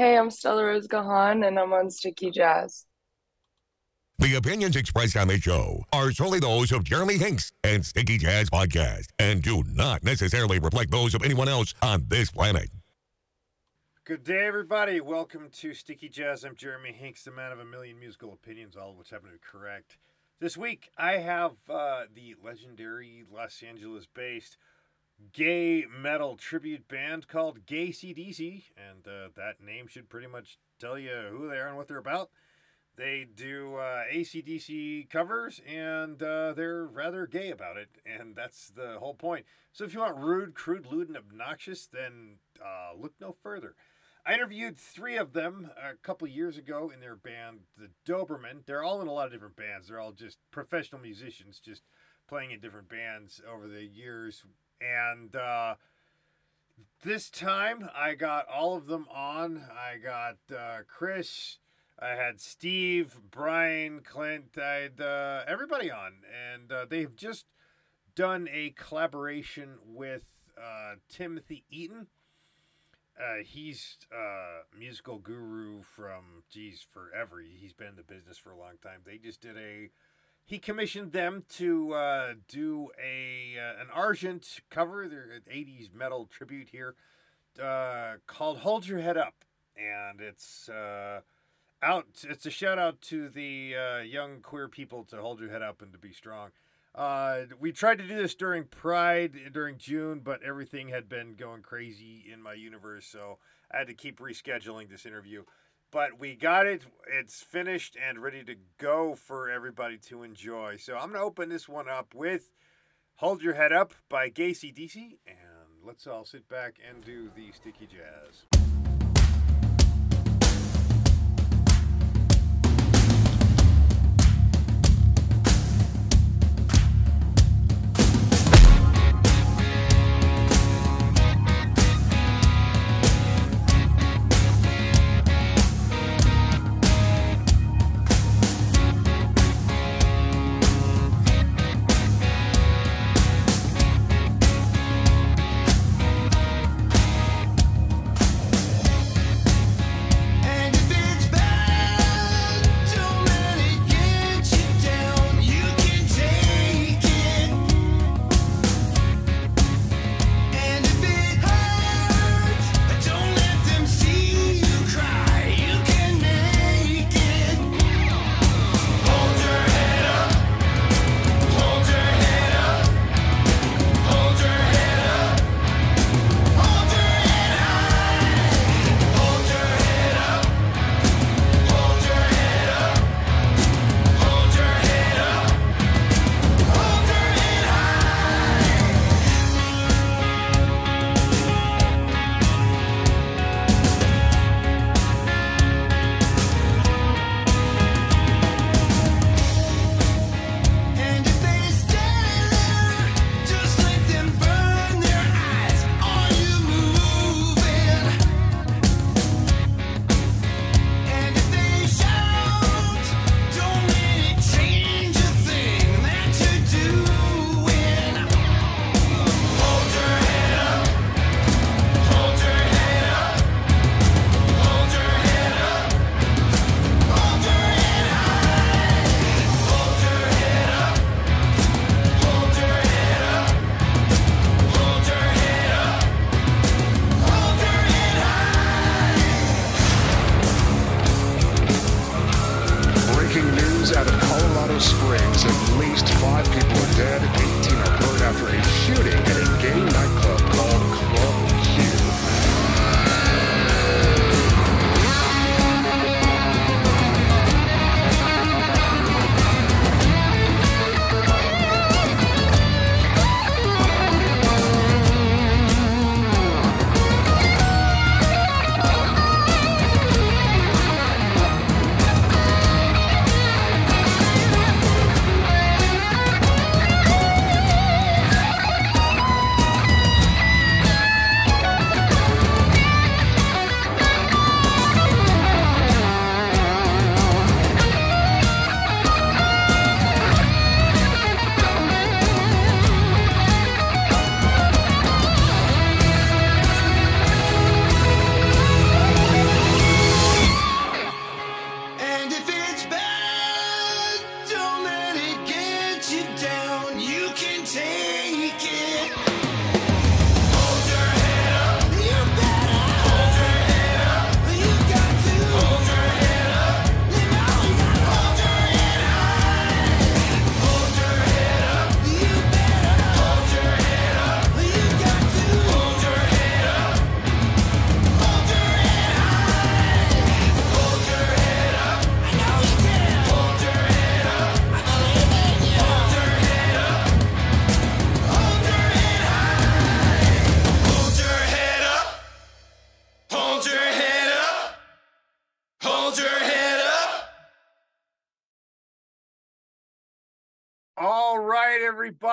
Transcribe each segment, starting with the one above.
Hey, I'm Stella Rose Gahan, and I'm on Sticky Jazz. The opinions expressed on this show are solely those of Jeremy Hinks and Sticky Jazz Podcast and do not necessarily reflect those of anyone else on this planet. Good day, everybody. Welcome to Sticky Jazz. I'm Jeremy Hinks, the man of a million musical opinions, all of which happen to be correct. This week, I have uh, the legendary Los Angeles based gay metal tribute band called GayC/DC, and uh, that name should pretty much tell you who they are and what they're about. They do uh, ACDC covers, and uh, they're rather gay about it, and that's the whole point. So if you want rude, crude, lewd, and obnoxious, then uh, look no further. I interviewed three of them a couple years ago in their band, the Doberman. They're all in a lot of different bands. They're all just professional musicians, just playing in different bands over the years. And uh, this time, I got all of them on. I got uh, Chris. I had Steve, Brian, Clint, I had uh, everybody on, and uh, they've just done a collaboration with uh, Timothy Eaton. Uh, he's a musical guru from, geez, forever. He's been in the business for a long time. They just did a, he commissioned them to uh, do a uh, an Argent cover, their 80s metal tribute here, called Hold Your Head Up. And it's out. It's a shout out to the uh, young queer people to hold your head up and to be strong. Uh, we tried to do this during Pride during June, but everything had been going crazy in my universe, so I had to keep rescheduling this interview. But we got it. It's finished and ready to go for everybody to enjoy. So I'm gonna open this one up with "Hold Your Head Up" by GayC/DC, and let's all sit back and do the sticky jazz.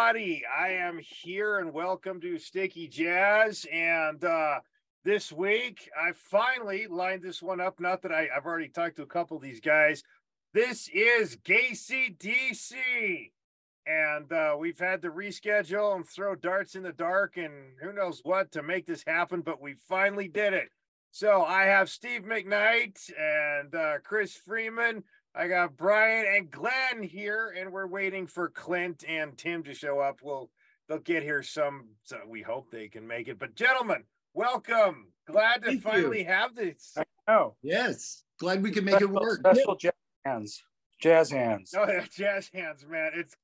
Everybody. I am here and welcome to Sticky Jazz. And uh, this week, I finally lined this one up. Not that I, I've already talked to a couple of these guys. This is GayC/DC. And uh, we've had to reschedule and throw darts in the dark and who knows what to make this happen, but we finally did it. So I have Steve McKnight and uh, Chris Freeman. I got Brian and Glenn here, and we're waiting for Clint and Tim to show up. We'll they'll get here some. So we hope they can make it. But gentlemen, welcome. Glad to Thank you. finally have this. Oh, Yes. Glad we could make it work. Special jazz hands. Jazz hands. Oh, yeah, jazz hands, man. It's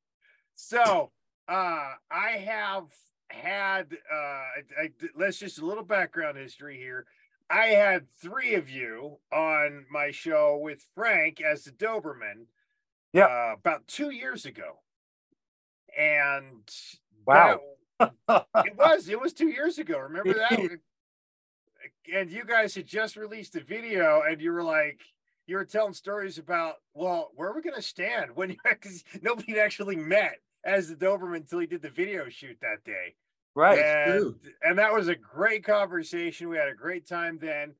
so. Uh, I have had. Uh, I, I, let's just a little background history here. I had three of you on my show with Frank as the Doberman. Yeah. Uh, about two years ago, and Wow. that- it was it was two years ago. Remember that? and you guys had just released a video, and you were like, you were telling stories about, well, where are we going to stand when because nobody actually met as the Doberman until he did the video shoot that day. Right. and, and that was a great conversation. We had a great time then.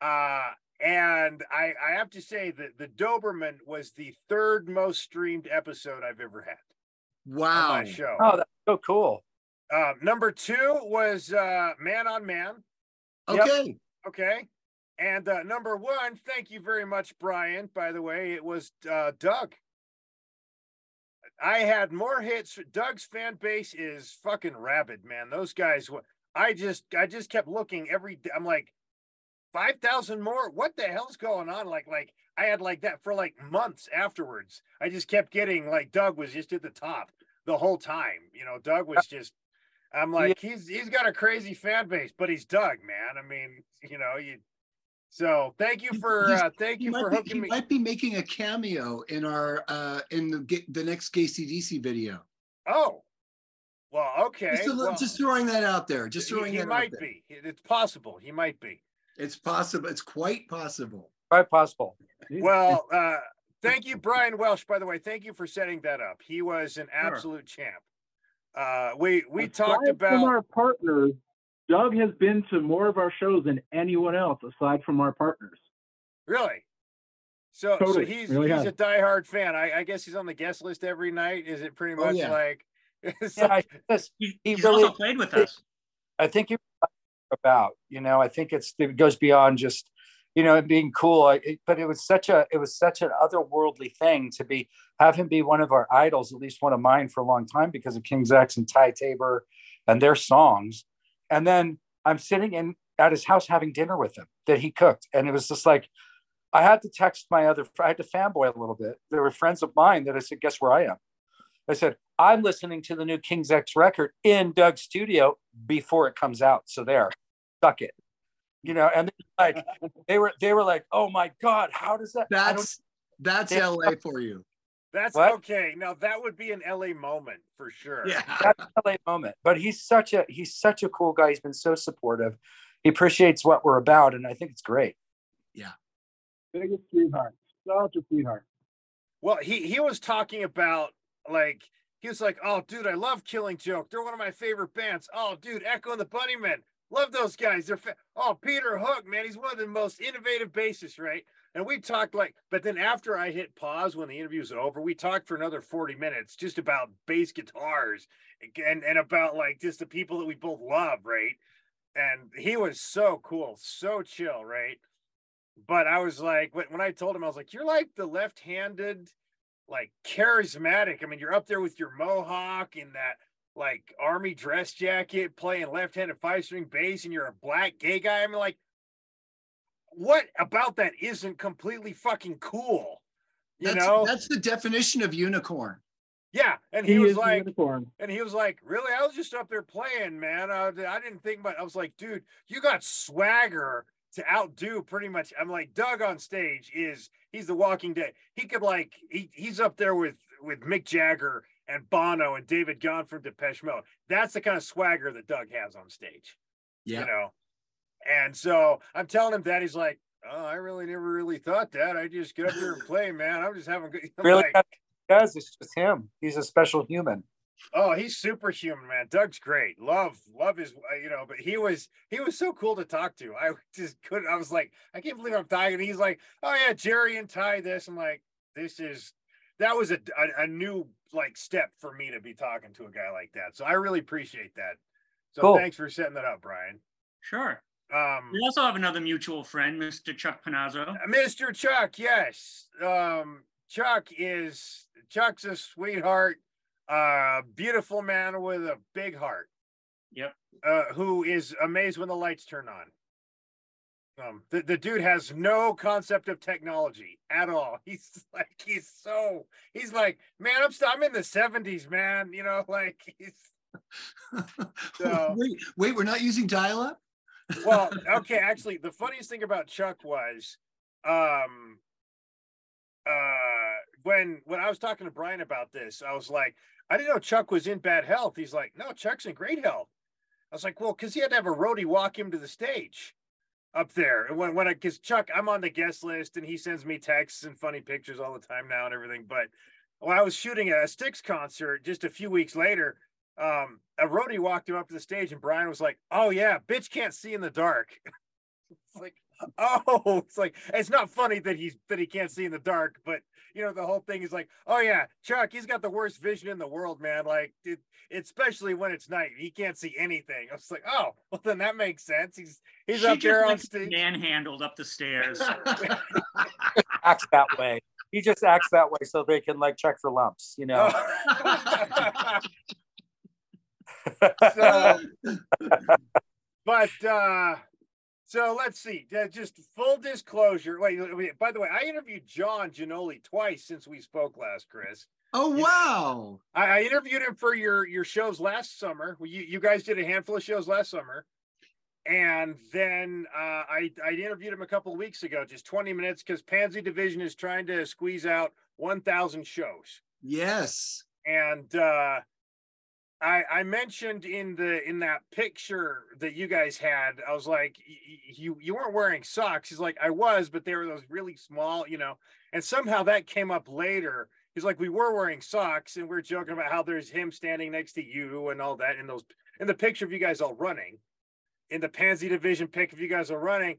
Uh, and I, I have to say that the Doberman was the third most streamed episode I've ever had on Wow. my show. Oh, that's so cool. Uh, number two was uh, Man on Man. Okay. Okay. And uh, number one, thank you very much, Brian. By the way, it was uh, Doug. I had more hits. Doug's fan base is fucking rabid, man. Those guys. I just, I just kept looking every day. I'm like, five thousand more. What the hell's going on? Like, like I had like that for like months afterwards. I just kept getting like Doug was just at the top the whole time. You know, Doug was just. I'm like, he's he's got a crazy fan base, but he's Doug, man. I mean, you know, you. So thank you for uh, thank you for might, be, he hooking me. might be making a cameo in our uh in the ga- the next gay CDC video. Oh, well, okay. Just, a little- well, just throwing that out there. Just throwing he that might out there. He might be. It's possible. He might be. It's possible. It's quite possible. Quite possible. Well, uh, thank you, Brian Welch. By the way, thank you for setting that up. He was an absolute champ. Uh, we we talked Aside from about our partners. Doug has been to more of our shows than anyone else aside from our partners. really. So so he's really he's has. a diehard fan. I, I guess he's on the guest list every night. Is it pretty Oh, much yeah. like? Yeah, like- I, He, he he's really, also played with us. I think you're about, you know, I think it's, it goes beyond just, you know, it being cool. I, it, but it was such a, it was such an otherworldly thing to be, have him be one of our idols, at least one of mine for a long time because of King's X and Ty Tabor and their songs. And then I'm sitting in at his house having dinner with him that he cooked. And it was just like, I had to text my other, I had to fanboy a little bit. There were friends of mine that I said, guess where I am? I said, I'm listening to the new King's X record in Doug's studio before it comes out. So there, suck it. You know, and like they were they were like, oh my God, how does that That's that's. LA for you. That's What? okay. Now that would be an LA moment for sure. Yeah. that's a LA moment. But he's such a he's such a cool guy. He's been so supportive. He appreciates what we're about, and I think it's great. Yeah, biggest sweetheart. Such a sweetheart. Well, he he was talking about like he was like, "Oh, dude, I love Killing Joke. They're one of my favorite bands. Oh, dude, Echo and the Bunnymen, love those guys. They're fa- oh, Peter Hook, man, he's one of the most innovative bassists, right?" And we talked like, but then after I hit pause when the interview's over, we talked for another forty minutes just about bass guitars and and about like just the people that we both love, right? And he was so cool, so chill, right? But I was like, when I told him, I was like, "You're like the left-handed." like charismatic. I mean, you're up there with your mohawk and that like army dress jacket, playing left-handed five-string bass, and you're a black gay guy. I mean, like, what about that isn't completely fucking cool? You That's, know? that's the definition of unicorn. yeah. And He, he, was like, unicorn. and he was like, "Really? I was just up there playing, man. I, I didn't think about." I was like, "Dude, you got swagger to outdo pretty much." I'm like, Doug on stage is he's the Walking Dead. He could like he he's up there with with Mick Jagger and Bono and David Gahan from Depeche Mode. That's the kind of swagger that Doug has on stage Yeah. you know. And so I'm telling him that he's like, Oh, I really never really thought that. I just get up there and play, man. I'm just having good. I'm Really, like, that's what he does. It's just him. He's a special human. oh, he's superhuman, man. Doug's great. Love, love his, uh, you know. But he was, he was so cool to talk to. I just couldn't. I was like, I can't believe I'm talking. And he's like, oh yeah, Jerry and Ty. This. I'm like, this is. That was a, a a new like step for me to be talking to a guy like that. So I really appreciate that. So Cool. thanks for setting that up, Brian. Sure. Um, We also have another mutual friend, Mr. Chuck Panozzo. Mr. Chuck, yes. Um, Chuck is Chuck's a sweetheart, uh, beautiful man with a big heart. Yep. Uh, who is amazed when the lights turn on. Um, the, the dude has no concept of technology at all. He's like, he's so, he's like, man, I'm still, I'm in the 70s, man. You know, like he's, So- wait, wait, we're not using dial-up. Well, okay, actually, the funniest thing about Chuck was, um, uh, when when I was talking to Brian about this, I was like, I didn't know Chuck was in bad health. He's like, no, Chuck's in great health. I was like, well, because he had to have a roadie walk him to the stage up there. And when when I because Chuck, I'm on the guest list, and he sends me texts and funny pictures all the time now and everything. But when I was shooting a Styx concert just a few weeks later, um, a roadie walked him up to the stage, and Brian was like, "Oh yeah, bitch can't see in the dark." it's like, oh, it's like it's not funny that he's that he can't see in the dark, but you know the whole thing is like, oh yeah, Chuck, he's got the worst vision in the world, man. Like, it, especially when it's night, he can't see anything. I was like, oh, well then that makes sense. He's he's She up just, there on like, stage. manhandled up the stairs. Acts that way. He just acts that way so they can like check for lumps, you know. So, but uh so let's see. Just full disclosure. Wait, wait, by the way, I interviewed John Ginoli twice since we spoke last, Chris. Oh wow! I, I interviewed him for your your shows last summer. Well, You you guys did a handful of shows last summer, and then uh, I I interviewed him a couple of weeks ago, just twenty minutes, because Pansy Division is trying to squeeze out one thousand shows. Yes. and uh I, I mentioned in the in that picture that you guys had, I was like, you you weren't wearing socks. He's like, I was, but they were those really small, you know. And somehow that came up later. He's like, we were wearing socks, and we are joking about how there's him standing next to you and all that in those in the picture of you guys all running, in the Pansy Division pic of you guys all running.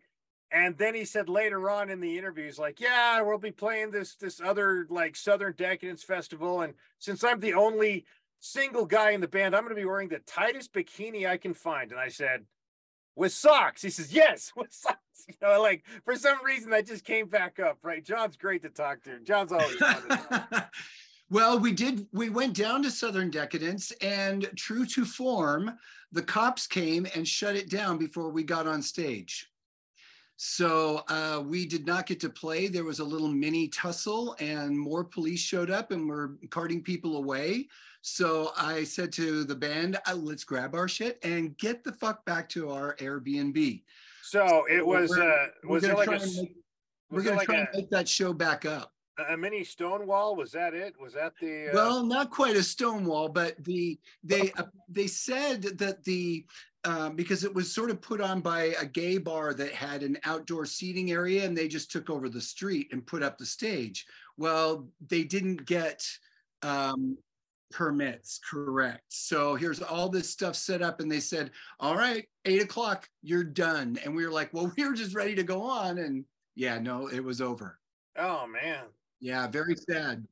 And then he said later on in the interview, he's like, "Yeah, we'll be playing this this other like Southern Decadence Festival, and since I'm the only single guy in the band, I'm going to be wearing the tightest bikini I can find." And I said, "With socks?" He says, "Yes, with socks." You know, like for some reason that just came back up. Right? John's great to talk to. John's always to. well, we did. We went down to Southern Decadence, and true to form, the cops came and shut it down before we got on stage. So uh, we did not get to play. There was a little mini tussle, and more police showed up and were carting people away. So I said to the band, uh, "Let's grab our shit and get the fuck back to our Airbnb." So it was We're- uh We're was it like a make, we're was it gonna try a, and make that show back up. a mini stone wall? Was that it? Was that the uh, Well, not quite a stone wall, but the they uh, they said that the um, because it was sort of put on by a gay bar that had an outdoor seating area, and they just took over the street and put up the stage. Well, they didn't get um, permits correct. So here's all this stuff set up, and they said, "All right, eight o'clock, you're done." And we were like, "Well, we were just ready to go on," and yeah, no, it was over. oh man. Yeah, very sad.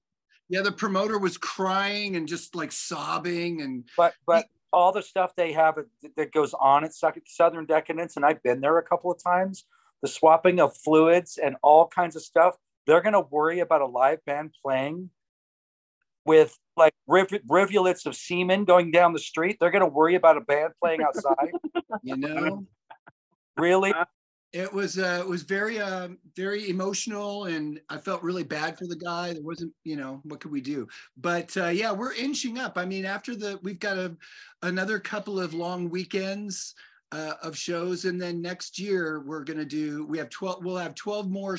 Yeah, the promoter was crying and just like sobbing and But but all the stuff they have that- that goes on at Southern Decadence, and I've been there a couple of times. The swapping of fluids and all kinds of stuff. They're going to worry about a live band playing with like riv- rivulets of semen going down the street. They're going to worry about a band playing outside. you know, really? it was uh, it was very uh, very emotional and I felt really bad for the guy. There wasn't, you know, what could we do? But uh, yeah, we're inching up. I mean, after the we've got a another couple of long weekends uh, of shows, and then next year we're gonna do. We have twelve. We'll have twelve more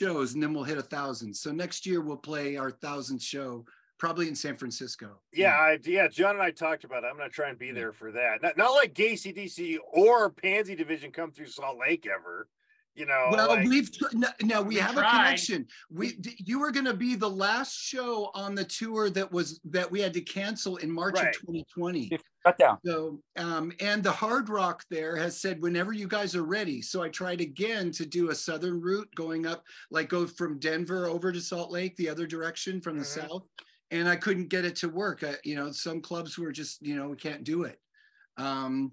shows, and then we'll hit a thousand. So next year we'll play our thousandth show, probably in San Francisco. Yeah, I, yeah. John and I talked about it. I'm gonna try and be there for that. Not, not like GayC/DC or Pansy Division come through Salt Lake ever. You know, Well, like- we've tr- no, no, we, We have a connection. We d- you were going to be the last show on the tour that was that we had to cancel in March Right. of 2020. Cut down. So, um, and the Hard Rock there has said whenever you guys are ready. So I tried again to do a southern route going up, like go from Denver over to Salt Lake, the other direction from the Mhm. south, and I couldn't get it to work. I, you know, some clubs were just, you know, we can't do it. Um,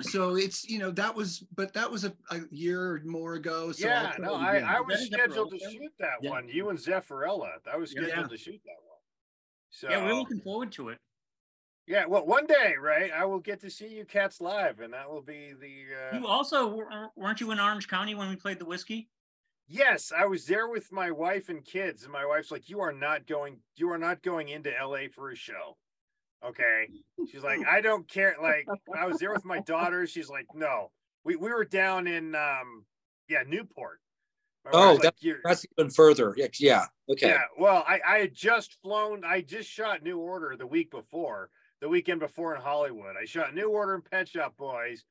so it's, you know, that was, but that was a, a year or more ago. So I'll yeah, try no, I. I was that a scheduled to shoot that Yeah. one. You and Zeffirella. I was Yeah. scheduled to shoot that one. So Yeah, we're looking forward to it. yeah, well, one day, right? I will get to see you cats live, and that will be the. Uh, You also weren't you in Orange County when we played the whiskey? Yes, I was there with my wife and kids, and my wife's like, "You are not going. You are not going into LA for a show." Okay, she's like, "I don't care." Like, I was there with my daughter. She's like, "No, we we were down in um, yeah, Newport." Oh, wife's like, That's even further. Yeah, Yeah. Okay. yeah. Well, I I had just flown. I just shot New Order the week before, the weekend before in Hollywood. I shot New Order and Pet Shop Boys.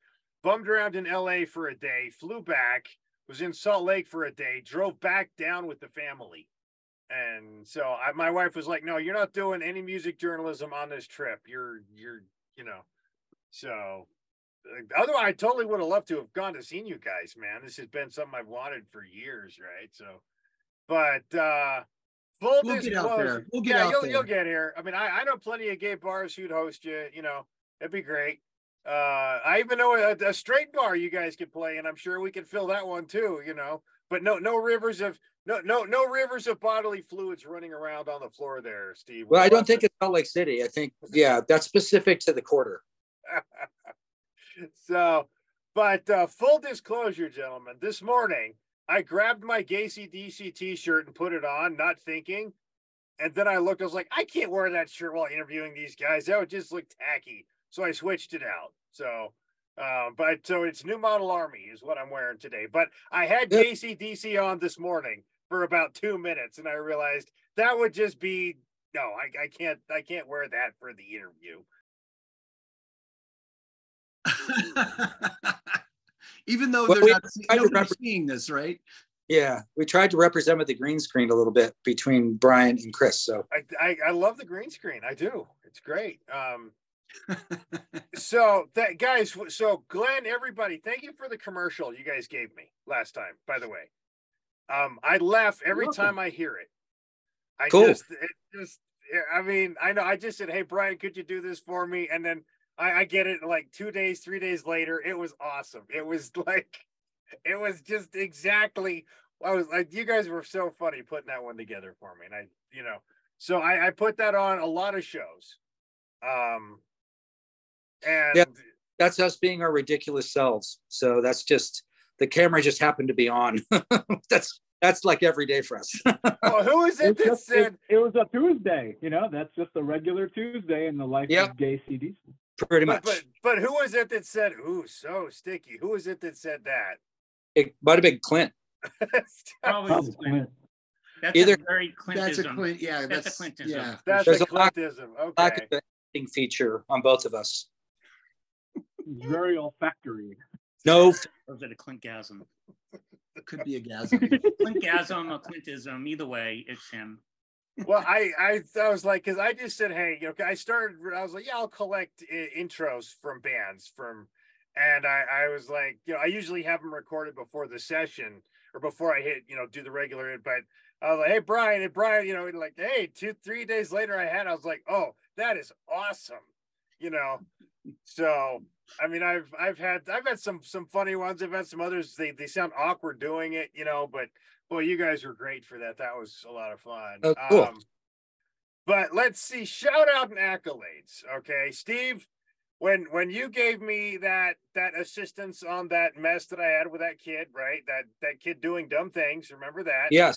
Bummed around in L.A. for a day. Flew back. Was in Salt Lake for a day. Drove back down with the family. And so I, my wife was like, "No, you're not doing any music journalism on this trip. You're you're you know." So otherwise, I totally would have loved to have gone to seen you guys, man. This has been something I've wanted for years, right? So, but uh full We'll get out there. We'll get yeah, out you'll there. you'll get here. I mean, I, I know plenty of gay bars who'd host you. You know, it'd be great. Uh, I even know a, a straight bar you guys could play, and I'm sure we could fill that one too. You know, but no no rivers of no no no rivers of bodily fluids running around on the floor there, Steve. Well, I don't think it's Salt Lake City. I think, yeah, that's specific to the quarter. so, but uh, full disclosure, gentlemen, this morning I grabbed my GayC/DC t-shirt and put it on, not thinking. And then I looked, I was like, I can't wear that shirt while interviewing these guys. That would just look tacky. So I switched it out. So, um, but so it's New Model Army is what I'm wearing today. But I had Yep. GayC/DC on this morning for about two minutes, and I realized that would just be no, I, I can't, I can't wear that for the interview. Even though Well, they're we not, see- tried to nobody's repre- seeing this, right? Yeah, we tried to represent with the green screen a little bit between Brian and Chris. So I, I I love the green screen. I do. It's great. Um, so that guys, so Glenn, everybody, thank you for the commercial you guys gave me last time. By the way, um, I laugh every time I hear it. I Cool. just, it just, I mean, I know. I just said, "Hey, Brian, could you do this for me?" And then I, I get it like two days, three days later. It was awesome. It was like, it was just exactly. I was like, you guys were so funny putting that one together for me, and I, you know, so I, I put that on a lot of shows. Um, and that's us being our ridiculous selves. So that's just the camera just happened to be on. that's that's like every day for us. oh, who is it It's that just- said? it, it was a Tuesday, you know, that's just a regular Tuesday in the life Yep. of gay CDs. Pretty much. but but who was it that said, "Ooh, so sticky"? Who was it that said that? it might have been Clint. Probably Probably Clint. That's Either- a very Clintism. That's a Clint. Yeah, That's a that's, Clintism. yeah. That's There's a a lack- Clintism. Lack Okay. of feature on both of us. Very olfactory. No, Or is it a Clintgasm? Could be a gasm. Clintgasm, a Clintism, either way, it's him. well, I, I I was like, because I just said, hey, you know, I started. I was like, yeah, I'll collect I- intros from bands from, and I I was like, you know, I usually have them recorded before the session or before I hit, you know, do the regular. But I was like, hey, Brian, and Brian, you know, like, hey, two three days later, I had. I was like, oh, that is awesome, you know. So I mean, I've I've had I've had some some funny ones. I've had some others. They they sound awkward doing it, you know. But boy, you guys were great for that. That was a lot of fun. Oh, cool. Um, but let's see, shout out and accolades. Okay, Steve, when when you gave me that that assistance on that mess that I had with that kid, right? That that kid doing dumb things. Remember that? yes.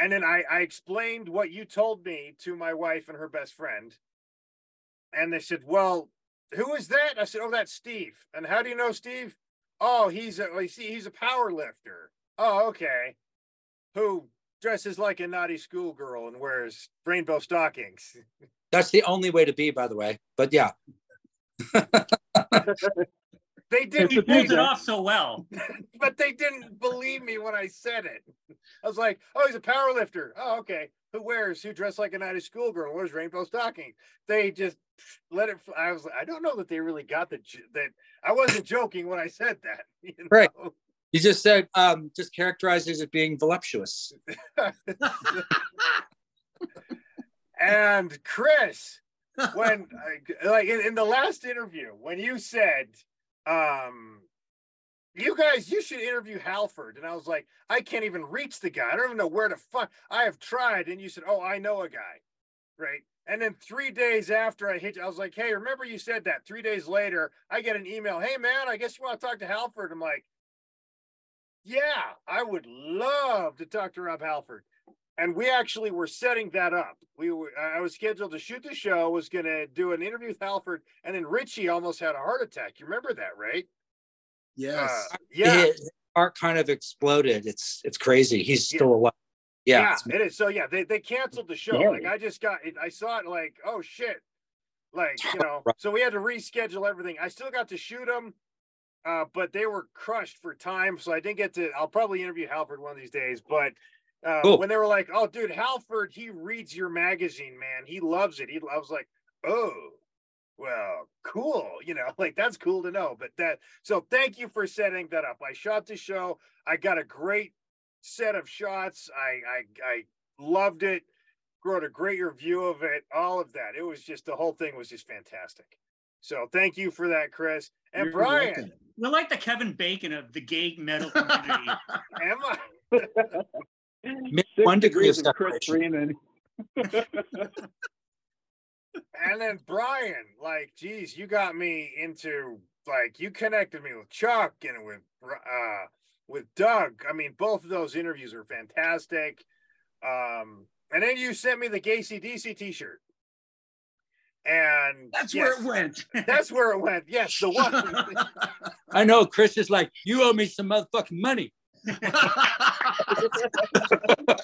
And then I, I explained what you told me to my wife and her best friend. And they said, Well, who is that? I said, Oh, that's Steve. And how do you know Steve? Oh, he's a well, you see, he's a power lifter. Oh, okay. Who dresses like a naughty schoolgirl and wears rainbow stockings. That's the only way to be, by the way. But yeah, They didn't. He It's a they- pulls it off so well. but they didn't believe me when I said it. I was like, "Oh, he's a power lifter. Oh, okay. Who wears? Who dressed like a night schoolgirl? and Wears rainbow stockings?" They just let it. I was. I don't know that they really got the that. I wasn't joking when I said that. you Right. know? You just said um, just characterizes it being voluptuous. and Chris, when like in, in the last interview, when you said, um, you guys, you should interview Halford, and I was like, I can't even reach the guy. I don't even know where to. I have tried, and you said, oh, I know a guy, right? And then three days after I hit you, I was like, hey, remember you said that? Three days later, I get an email, hey man, I guess you want to talk to Halford. I'm like, yeah, I would love to talk to Rob Halford and we actually were setting that up. We were, I was scheduled to shoot the show, was going to do an interview with Halford, and then Richie almost had a heart attack. You remember that, right? Yes. Uh, yeah, His his heart kind of exploded. It's it's crazy. He's Yeah. still alive. Yeah. yeah, it's- So yeah, they they canceled the show. Scary. Like I just got it. I saw it. Like oh shit, like you know. So we had to reschedule everything. I still got to shoot them, uh, but they were crushed for time, so I didn't get to. I'll probably interview Halford one of these days, but. Uh, Cool. When they were like, "Oh, dude, Halford, he reads your magazine, man. He loves it." He, I was like, "Oh, well, cool. You know, like that's cool to know." But that, so thank you for setting that up. I shot the show. I got a great set of shots. I I I loved it. Wrote a great review of it. All of that. It was just the whole thing was just fantastic. So thank you for that, Chris and You're Brian. welcome. We're like the Kevin Bacon of the gay metal community. Am I? Maybe Six one degree of degrees Chris separation. Freeman. And then Brian, like, geez, you got me into like you connected me with Chuck and with uh with Doug. I mean, both of those interviews are fantastic. Um, and then you sent me the GayC/DC t-shirt. And That's yes, where it went. That's where it went. Yes, the one. I know Chris is like, you owe me some motherfucking money.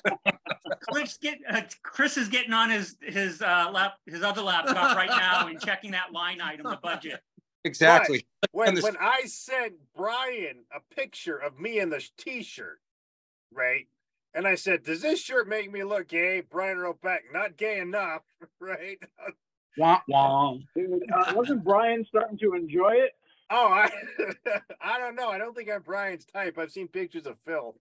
Chris, get, uh, Chris is getting on his his uh, lap his other laptop right now and checking that line item, the budget. Exactly. when the- when I sent Brian a picture of me in the t-shirt, right? And I said, "Does this shirt make me look gay?" Brian wrote back, "Not gay enough," right? Wah, wah. Dude, uh, wasn't Brian starting to enjoy it? Oh, I I don't know. I don't think I'm Brian's type. I've seen pictures of Phil,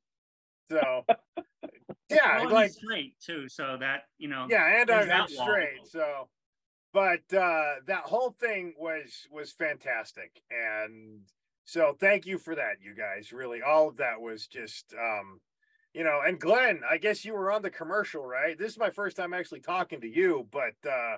so yeah, Well, like straight too, so that you know. yeah, and I'm, wall. straight, so. But uh, that whole thing was was fantastic, and so thank you for that, you guys. Really, all of that was just, um, you know. And Glenn, I guess you were on the commercial, right? This is my first time actually talking to you, but uh,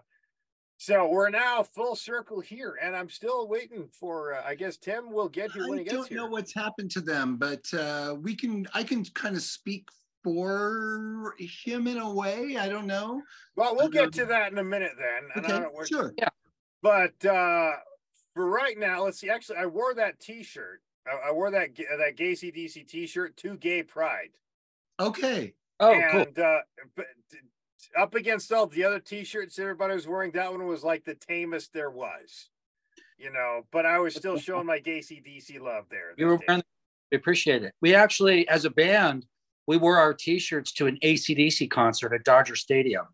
so we're now full circle here, and I'm still waiting for. Uh, I guess Tim will get here when I he gets here. I don't know what's happened to them, but uh, we can. I can kind of speak for him in a way. I don't know. Well, we'll get Um, to that in a minute then. And I Okay, don't, we're- sure. But uh, for right now, let's see. Actually, I wore that T-shirt. I, I wore that Ga- that GayC/DC T-shirt to Gay Pride. Okay. Oh, cool. uh, but t- up against all the other T-shirts everybody was wearing, that one was like the tamest there was. You know, but I was still showing my GayC/DC love there. This were day. wearing, we appreciate it. We actually, as a band, we wore our t-shirts to an ACDC concert at Dodger Stadium.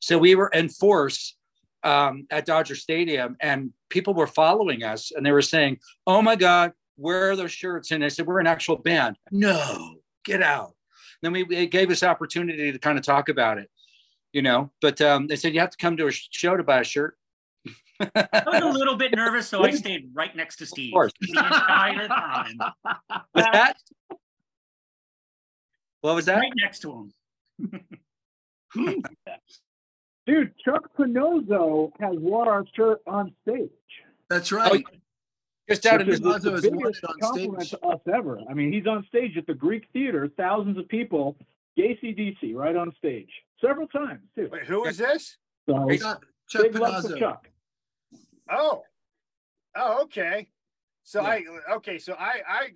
So we were in force um, at Dodger Stadium and people were following us and they were saying, oh my God, where are those shirts? And I said, we're an actual band. No, get out. Then we, it gave us opportunity to kind of talk about it, you know, but um, they said, you have to come to a show to buy a shirt. I was a little bit nervous, so I stayed right next to Steve course. the entire time. What's that? What was that? Right next to him. Dude, Chuck Panozzo has worn our shirt on stage. That's right. Just out of Which is Panozzo the has worn biggest it on compliment stage. to us ever. I mean, he's on stage at the Greek Theater, thousands of people, GayC/DC, right on stage, several times too. Wait, who is this? So, Chuck, Chuck big love for Chuck. Oh, oh, okay. So Yeah. I okay. So I I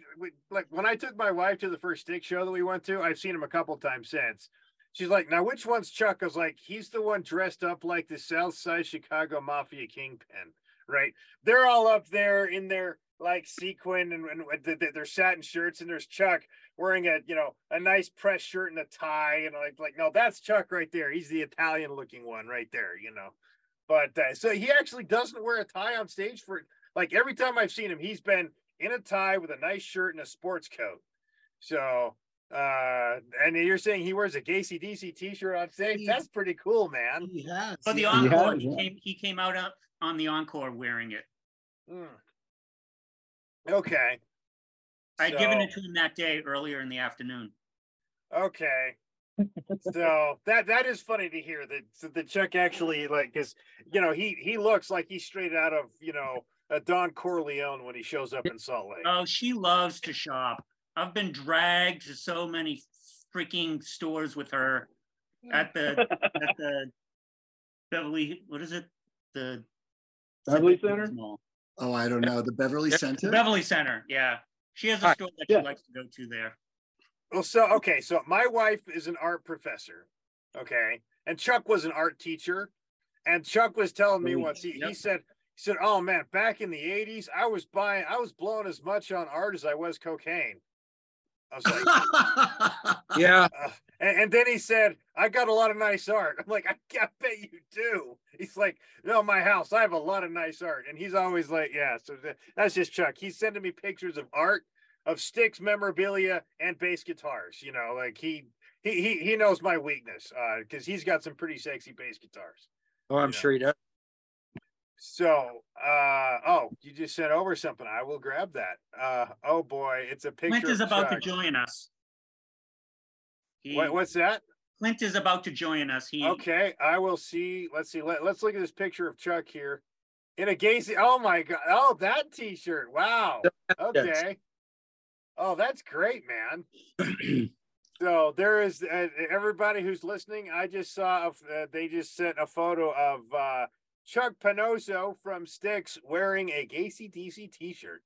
like when I took my wife to the first Styx show that we went to. I've seen him a couple times since. She's like, now which one's Chuck? I was like, he's the one dressed up like the South Side Chicago Mafia kingpin, right? They're all up there in their like sequin and, and with the, the- their satin shirts, and there's Chuck wearing a you know a nice press shirt and a tie, and like like no, that's Chuck right there. He's the Italian looking one right there, you know. But uh, so he actually doesn't wear a tie on stage for like every time I've seen him, he's been in a tie with a nice shirt and a sports coat. So uh and you're saying he wears a GayC/DC t-shirt on stage. He- That's pretty cool, man. He has. For the yeah. encore, has, he yeah. came he came out up on the encore wearing it. Hmm. Okay. I had given it to him that day earlier in the afternoon. Okay. so that that is funny to hear that the Chuck actually like because you know he he looks like he's straight out of you know a Don Corleone when he shows up in Salt Lake. Oh, she loves to shop. I've been dragged to so many freaking stores with her hmm. at the at the Beverly. What is it? The Beverly Center? Mall. Oh, I don't know. The Beverly Yeah. Center. Beverly Center. Yeah, she has a Hi. store that Yeah. she likes to go to there. Well, so okay, so my wife is an art professor, okay, and Chuck was an art teacher, and Chuck was telling me once he, he said he said, "Oh man, back in the '80s, I was buying, I was blowing as much on art as I was cocaine." I was like, Yeah. uh, and, and then he said, "I got a lot of nice art." I'm like, "I, I bet you do." He's like, "No, my house, I have a lot of nice art," and he's always like, "Yeah." So th- that's just Chuck. He's sending me pictures of art, of Styx, memorabilia, and bass guitars. You know, like he he he, he knows my weakness because he's got some pretty sexy bass guitars. Oh, I'm Yeah. sure he does. So, uh, oh, you just sent over something. I will grab that. Uh, oh boy, it's a picture. Clint is of about Chuck. to join us. He, What, what's that? Clint is about to join us. He Okay, I will see. Let's see. Let, let's look at this picture of Chuck here in a Gacy. Oh my god! Oh, that T-shirt. Wow. Okay. Oh, that's great, man. So there is uh, everybody who's listening. I just saw. a f- Uh, they just sent a photo of uh, Chuck Panozzo from Styx wearing a GayC/DC T-shirt.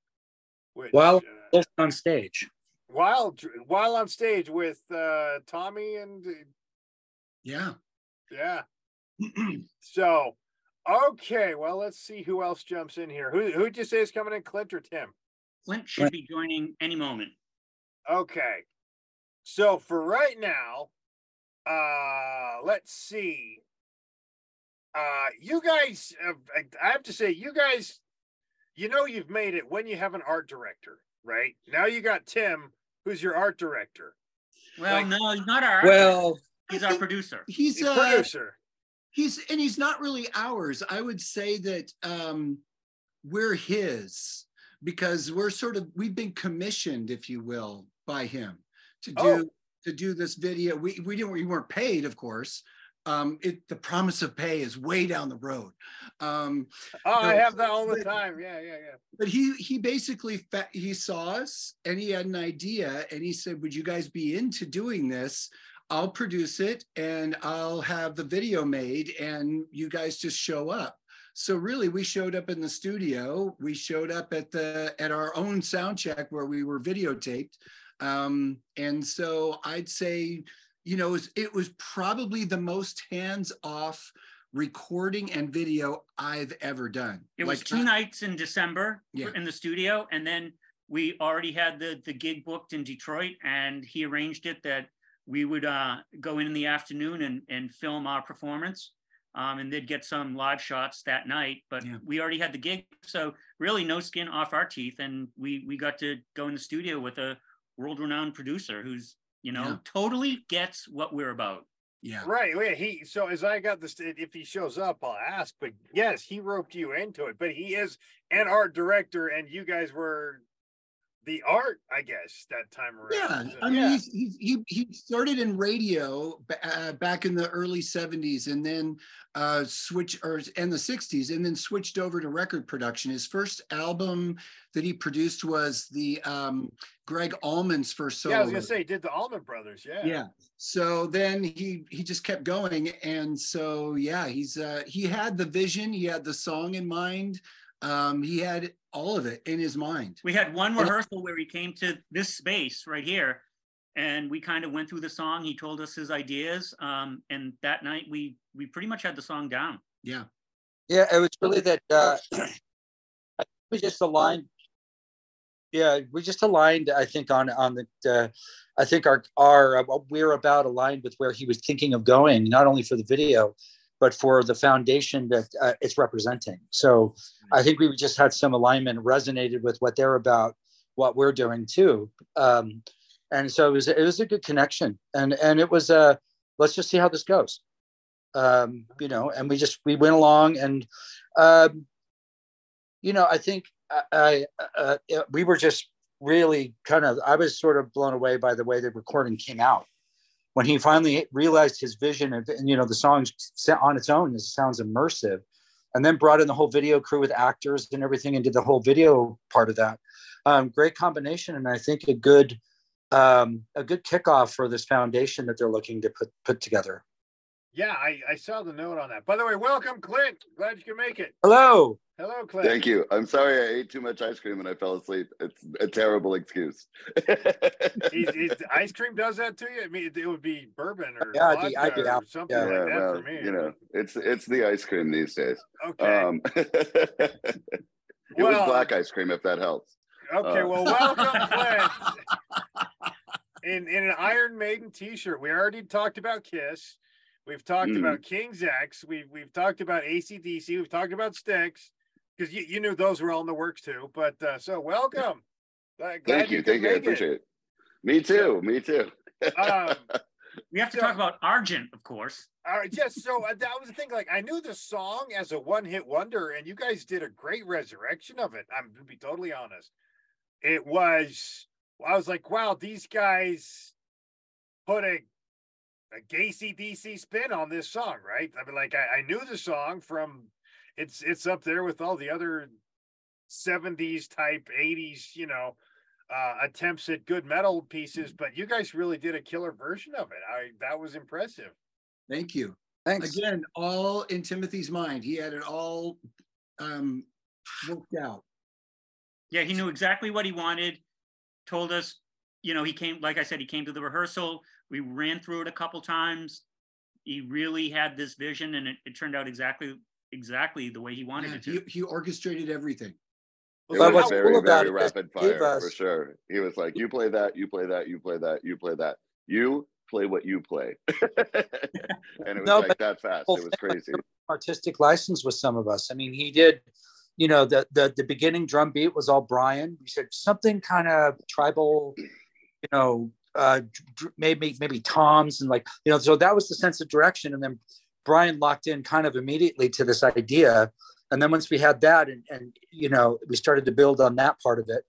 Which, Well- uh, on stage. while while on stage with uh, Tommy and uh, yeah. yeah. So, okay, well, let's see who else jumps in here. Who who'd you say is coming in, Clint or Tim? Clint should be joining any moment. Okay. So for right now, uh, let's see. Uh, you guys, have, I have to say, you guys, you know, you've made it when you have an art director, right? Now you got Tim, who's your art director, Well, Like- no, he's not our. Well, he's I our producer. He's the uh, producer. he's and he's not really ours. I would say that um, we're his because we're sort of we've been commissioned, if you will, by him to do Oh. to do this video. We we didn't we weren't paid, of course. Um, it the promise of pay is way down the road. Um, Oh, I have that all the but- time. Yeah, yeah, yeah. but he he basically he saw us and he had an idea and he said would you guys be into doing this i'll produce it and i'll have the video made and you guys just show up so really we showed up in the studio we showed up at the at our own sound check where we were videotaped um, and so i'd say you know it was, it was probably the most hands off recording and video i've ever done It was two I- nights in December Yeah. in the studio, and then we already had the the gig booked in Detroit, and he arranged it that we would uh, go in in the afternoon and and film our performance, um, and they'd get some live shots that night. But Yeah. we already had the gig, so really no skin off our teeth, and we we got to go in the studio with a world renowned producer who's you know Yeah. totally gets what we're about. yeah Right. Yeah. He. So as I got this, if he shows up, I'll ask. But yes, he roped you into it. But he is an art director, and you guys were the art, I guess, that time around. Yeah, I mean, yeah. he's, he's, he he started in radio uh, back in the early '70s, and then uh, switch or in the '60s, and then switched over to record production. His first album that he produced was the um, Gregg Allman's first solo. yeah, I was gonna say, he did the Allman Brothers? Yeah. Yeah. So then he he just kept going, and so yeah, he's uh, he had the vision, he had the song in mind, um, he had all of it in his mind. We had one rehearsal where he came to this space right here, and we kind of went through the song. He told us his ideas, um, and that night we we pretty much had the song down. Yeah. yeah, it was really that uh, I- we just aligned yeah, we just aligned. I think on on the. Uh, I think our our uh, we're about aligned with where he was thinking of going, not only for the video, but for the foundation that uh, it's representing. So I think we just had some alignment, resonated with what they're about, what we're doing too. Um, and so it was it was a good connection, and and it was a uh, let's just see how this goes. Um, you know, and we just we went along, and um, you know, I think I, uh, we were just really kind of I was sort of blown away by the way the recording came out when he finally realized his vision of and you know the song on its own it sounds immersive and then brought in the whole video crew with actors and everything and did the whole video part of that. Um, great combination and i think a good um, a good kickoff for this foundation that they're looking to put put together yeah I, I saw the note on that by the way welcome clint glad you can make it hello Hello, Clint. Thank you. I'm sorry I ate too much ice cream and I fell asleep. It's a terrible excuse. he's, he's, ice cream does that to you? I mean, it would be bourbon or, yeah, I'd be, I'd be or something yeah, like that well, for me. You know, it's it's the ice cream these days. Okay. Um, it well, was black ice cream, if that helps. Okay, uh, well, welcome, Clint. in in an Iron Maiden T-shirt. We already talked about Kiss. We've talked mm. about King's X. We've we've talked about AC/DC. We've talked about Styx because you, you knew those were all in the works too. But uh, so welcome. Glad thank you, you thank you. I appreciate it. it. Me too. Me too. um, we have to so, talk about Argent, of course. All right, yes. So uh, that was the thing. Like, I knew the song as a one-hit wonder, and you guys did a great resurrection of it. I'm to be totally honest. It was. I was like, wow, these guys put a a GayC/DC spin on this song, right? I mean, like I, I knew the song from it's it's up there with all the other 70s type 80s you know uh attempts at good metal pieces but you guys really did a killer version of it. I that was impressive. Thank you. Thanks. Again all in timothy's mind. He had it all um worked out. Yeah he knew exactly what he wanted told us you know he came like i said he came to the rehearsal we ran through it a couple times he really had this vision and it, it turned out exactly exactly the way he wanted yeah, it to. He, he orchestrated everything. It was what's very, cool very rapid fire us, for sure. He was like, "You play that, you play that, you play that, you play that. You play what you play," and it was no, like that fast. It was crazy. Artistic license with some of us. I mean, he did. You know, the the the beginning drum beat was all Brian. He said something kind of tribal. You know, uh, maybe maybe toms and like you know. So that was the sense of direction, and then Brian locked in kind of immediately to this idea. And then once we had that and, and, you know, we started to build on that part of it.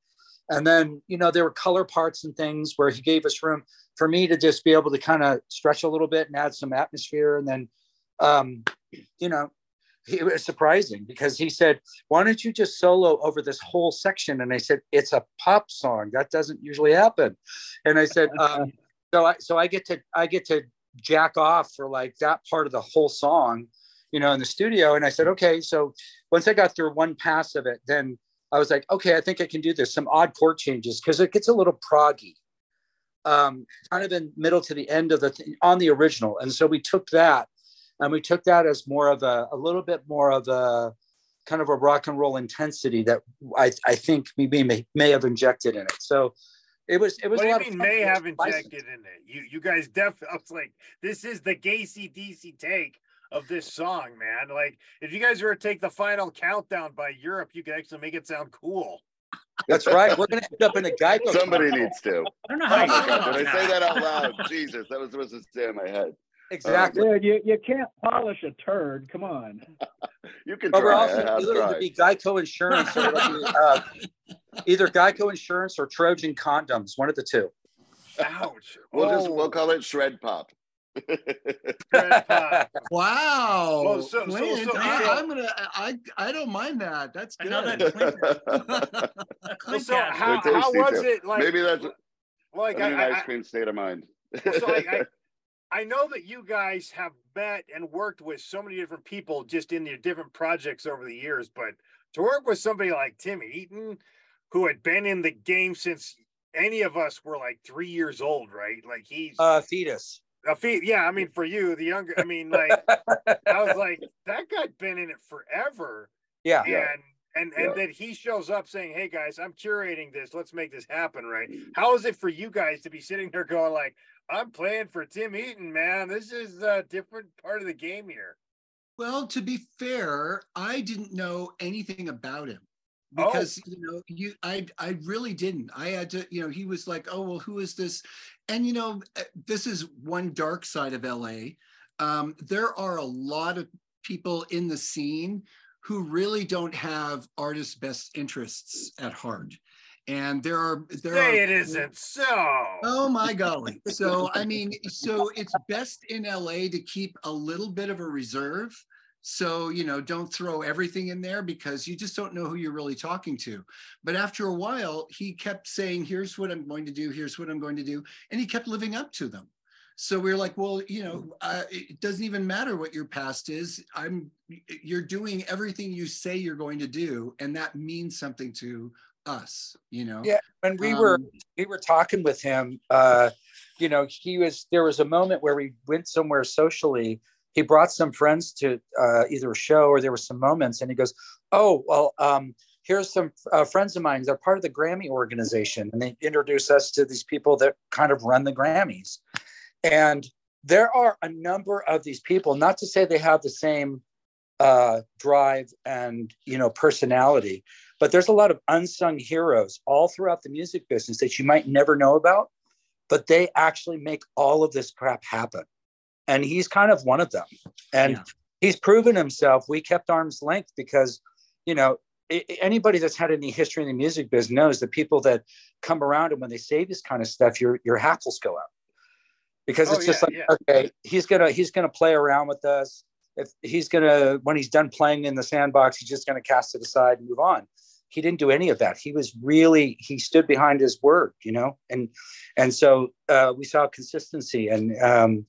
And then, you know, there were color parts and things where he gave us room for me to just be able to kind of stretch a little bit and add some atmosphere. And then, um, you know, it was surprising because he said, Why don't you just solo over this whole section? And I said, It's a pop song. That doesn't usually happen. And I said, um, so I so I get to I get to jack off for like that part of the whole song, you know, in the studio. And I said, okay. So once I got through one pass of it, then I was like, okay, I think I can do this. Some odd chord changes because it gets a little proggy, um, kind of in middle to the end of the th- on the original. And so we took that and we took that as more of a, a little bit more of a kind of a rock and roll intensity that I, I think we may, may have injected in it. So it was it was what a lot do you mean may have injected in it? You you guys definitely I was like, this is the GayC/DC take of this song, man. Like if you guys were to take the final countdown by Europe, you could actually make it sound cool. That's right. We're gonna end up in a guy. Somebody needs to. I don't know oh how. Oh God, did I say that out loud? Jesus, that was supposed to stay in my head. Exactly. Um, you, you can't polish a turd. Come on. you can. But try. we're also going to be Geico Insurance. Or, uh, either Geico Insurance or Trojan Condoms, one of the two. Ouch. We'll oh. just we'll call it Shred Pop. wow. Well, so, so, so, I, am gonna. I I don't mind that. That's good. well, so how, how was too. it? Like maybe that's like I, an I, ice cream state of mind. so I, I know that you guys have met and worked with so many different people just in your different projects over the years, but to work with somebody like Tim Eaton, who had been in the game since any of us were like three years old, right? Like he's a fetus. A feet, yeah. I mean, for you, the younger, I mean, like I was like, that guy been in it forever. Yeah. And and and yeah. then he shows up saying, "Hey guys, I'm curating this. Let's make this happen." Right? How is it for you guys to be sitting there going like, "I'm playing for Tim Eaton, man. This is a different part of the game here." Well, to be fair, I didn't know anything about him because oh. you know you I I really didn't. I had to you know he was like, "Oh well, who is this?" And you know eh, this is one dark side of LA. Um, there are a lot of people in the scene who really don't have artists' best interests at heart. And there are there Say are, it isn't so. Oh my golly. So I mean, so it's best in LA to keep a little bit of a reserve. So, you know, don't throw everything in there because you just don't know who you're really talking to. But after a while, he kept saying, here's what I'm going to do, here's what I'm going to do. And he kept living up to them. So we are like, well, you know, uh, it doesn't even matter what your past is. I'm, you're doing everything you say you're going to do, and that means something to us. You know. Yeah, when we um, were we were talking with him, uh, you know, he was there was a moment where we went somewhere socially. He brought some friends to uh, either a show or there were some moments, and he goes, "Oh, well." Um, here's some uh, friends of mine. They're part of the Grammy organization, and they introduce us to these people that kind of run the Grammys. And there are a number of these people, not to say they have the same uh, drive and you know personality, but there's a lot of unsung heroes all throughout the music business that you might never know about, but they actually make all of this crap happen. And he's kind of one of them. And yeah. he's proven himself. We kept arm's length because, you know, anybody that's had any history in the music business knows the people that come around and when they say this kind of stuff, your your hackles go up because oh, it's oh, just yeah, like yeah. okay he's gonna he's gonna play around with us if he's gonna when he's done playing in the sandbox he's just gonna cast it aside and move on he didn't do any of that. He was really he stood behind his word you know? And and so uh, we saw consistency and um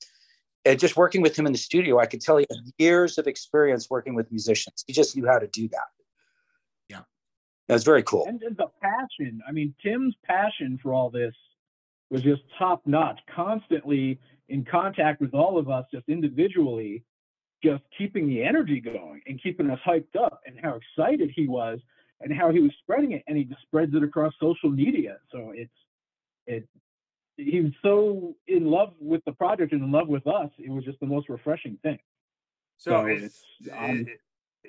and just working with him in the studio i could tell he had years of experience working with musicians. He just knew how to do that. Yeah. That's very cool. And the passion i mean tim's passion for all this was just top notch, constantly in contact with all of us, just individually, just keeping the energy going and keeping us hyped up, and how excited he was, and how he was spreading it, and he just spreads it across social media. So it's it. He was so in love with the project and in love with us. It was just the most refreshing thing. So, so is, um,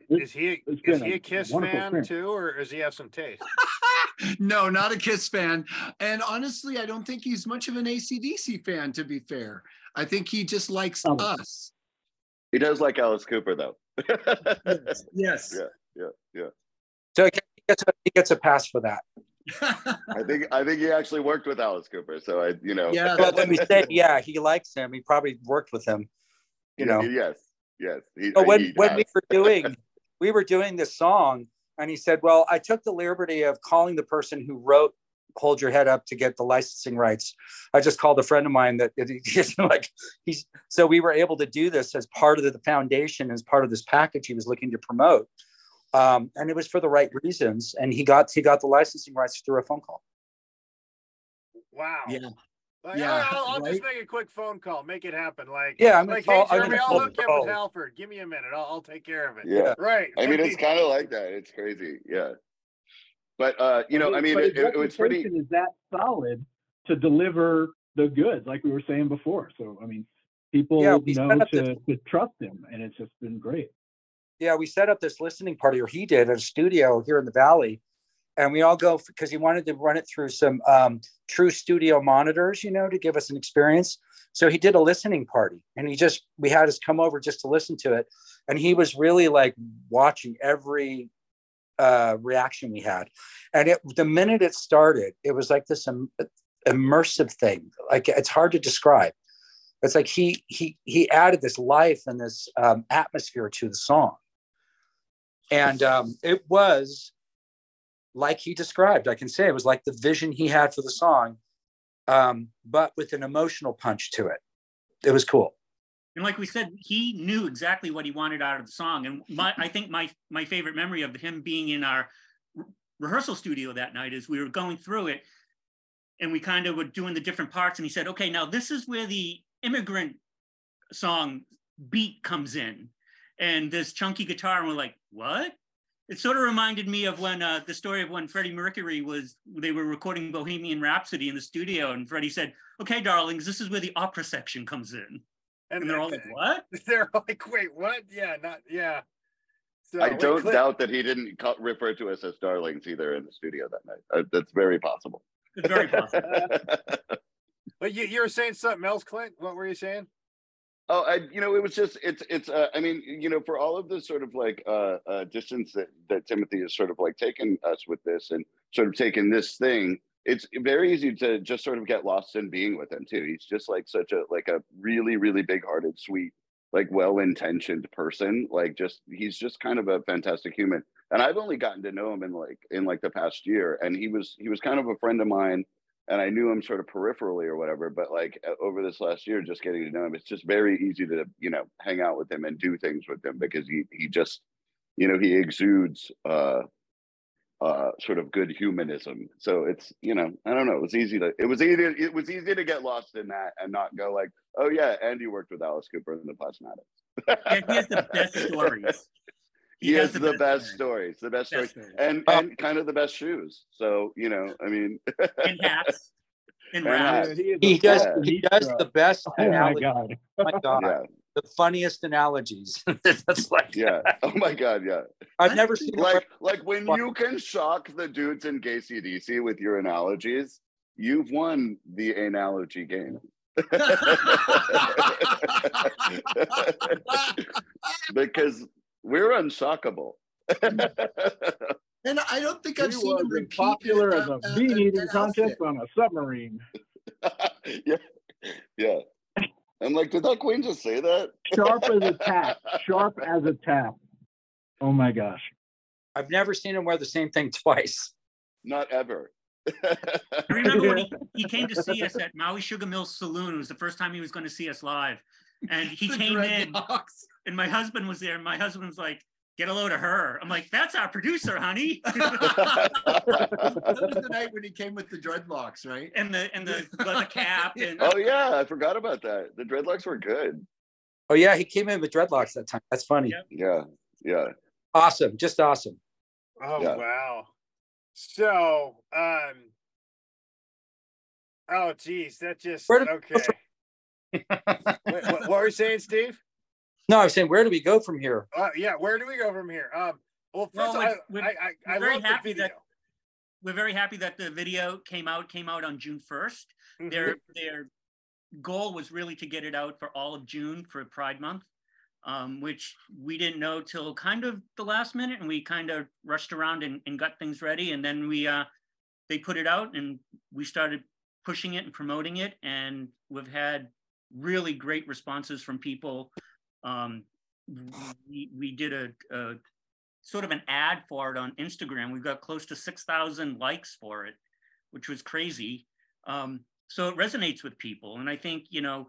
is, he is he a Kiss fan experience. too, or does he have some taste? no, not a Kiss fan. And honestly, I don't think he's much of an AC/DC fan, to be fair. I think he just likes oh. us. He does like Alice Cooper, though. yes. yes. Yeah, yeah, yeah. So he gets, a, he gets a pass for that. I think I think he actually worked with Alice Cooper. So I, you know. Yeah. Well, let me say, yeah, he likes him. He probably worked with him. You know. Yes. Yes. He, but when when we were doing we were doing this song, and he said, Well, I took the liberty of calling the person who wrote Hold Your Head Up to get the licensing rights. I just called a friend of mine that he's like, he's so we were able to do this as part of the foundation, as part of this package he was looking to promote. Um, and it was for the right reasons. And he got he got the licensing rights through a phone call. Wow. Yeah. Like, yeah, I'll, I'll right? just make a quick phone call, make it happen. Like, yeah, I'm like, hey, Jeremy, I'll hook you up with Halford. Give me a minute, I'll, I'll take care of it. Yeah, right. I mean, it's kind of like that. It's crazy. Yeah, but uh, you know, I mean, it, it, it was pretty. Is that solid to deliver the goods, like we were saying before? So, I mean, people yeah, know to, to trust him, and it's just been great. Yeah, we set up this listening party, or he did, at a studio here in the valley and we all go because he wanted to run it through some um, true studio monitors, you know, to give us an experience. So he did a listening party, and he just we had us come over just to listen to it, and he was really like watching every uh, reaction we had, and it the minute it started, it was like this immersive thing. Like it's hard to describe. It's like he he he added this life and this um, atmosphere to the song, and um, it was like he described. I can say it was like the vision he had for the song, um, but with an emotional punch to it. It was cool. And like we said, he knew exactly what he wanted out of the song. And my, I think my my favorite memory of him being in our rehearsal studio that night is we were going through it, and we kind of were doing the different parts. And he said, "Okay, now this is where the immigrant song beat comes in, and this chunky guitar." And we're like, "What?" it sort of reminded me of when uh, the story of when Freddie Mercury was they were recording Bohemian Rhapsody in the studio, and Freddie said, "Okay, darlings, this is where the opera section comes in." And, and they're all like, "What?" They're like, "Wait, what? Yeah, not yeah." So, I don't wait, doubt that he didn't refer to us as darlings either in the studio that night. Uh, that's very possible. It's very possible. but you, you were saying something else, Clint. What were you saying? Oh, I, you know, it was just, it's, it's, uh, I mean, you know, for all of the sort of like uh, uh, distance that, that Timothy has sort of like taken us with this and sort of taken this thing, it's very easy to just sort of get lost in being with him too. He's just like such a, like a really, really big hearted, sweet, like well-intentioned person. Like just, he's just kind of a fantastic human. And I've only gotten to know him in like, in like the past year. And he was, he was kind of a friend of mine and I knew him sort of peripherally or whatever. But like over this last year, just getting to know him, it's just very easy to you know hang out with him and do things with him because he he just you know he exudes uh uh sort of good humanism. So it's you know I don't know. It was easy to it was easy it was easy to get lost in that and not go like oh yeah, Andy worked with Alice Cooper in the Plasmatics. yeah, he has the best stories. he, he has, the, the best, best stories, the best, best stories, and oh. and kind of the best shoes. So you know, I mean, and hats, and, and He, he does. Yeah. He does the best. Oh my god! Oh my god! Yeah. The funniest analogies. That's like yeah. Oh my god! Yeah. I've never seen like like when you can shock the dudes in DC with your analogies. You've won the analogy game. because we're unsuckable. and I don't think I've he seen him popular as a bean eating contest on a submarine. yeah, yeah. I'm like, did that queen just say that? Sharp as a tap. Sharp as a tap. Oh my gosh. I've never seen him wear the same thing twice. Not ever. I remember when he, he came to see us at Maui Sugar Mill Saloon. It was the first time he was going to see us live. And he came in. Dogs and my husband was there. And my husband was like, "Get a load of her." I'm like, "That's our producer, honey." that was the night when he came with the dreadlocks, right? And the and the leather cap. And oh yeah, I forgot about that. The dreadlocks were good. Oh yeah, he came in with dreadlocks that time. That's funny. Yep. Yeah, yeah. Awesome, just awesome. Oh yeah. wow. So, um, oh geez, that just okay. What, what, what were you saying, Steve? No, I was saying, where do we go from here? Uh, yeah, where do we go from here? Um, well, first well, we're, I, I, I, I very happy that we're very happy that the video came out came out on June 1st. Mm-hmm. Their their goal was really to get it out for all of June for Pride Month, um, which we didn't know till kind of the last minute, and we kind of rushed around and, and got things ready, and then we uh, they put it out, and we started pushing it and promoting it, and we've had really great responses from people um, we, we did a, a, sort of an ad for it on Instagram. We got close to 6,000 likes for it, which was crazy. Um, so it resonates with people. And I think, you know,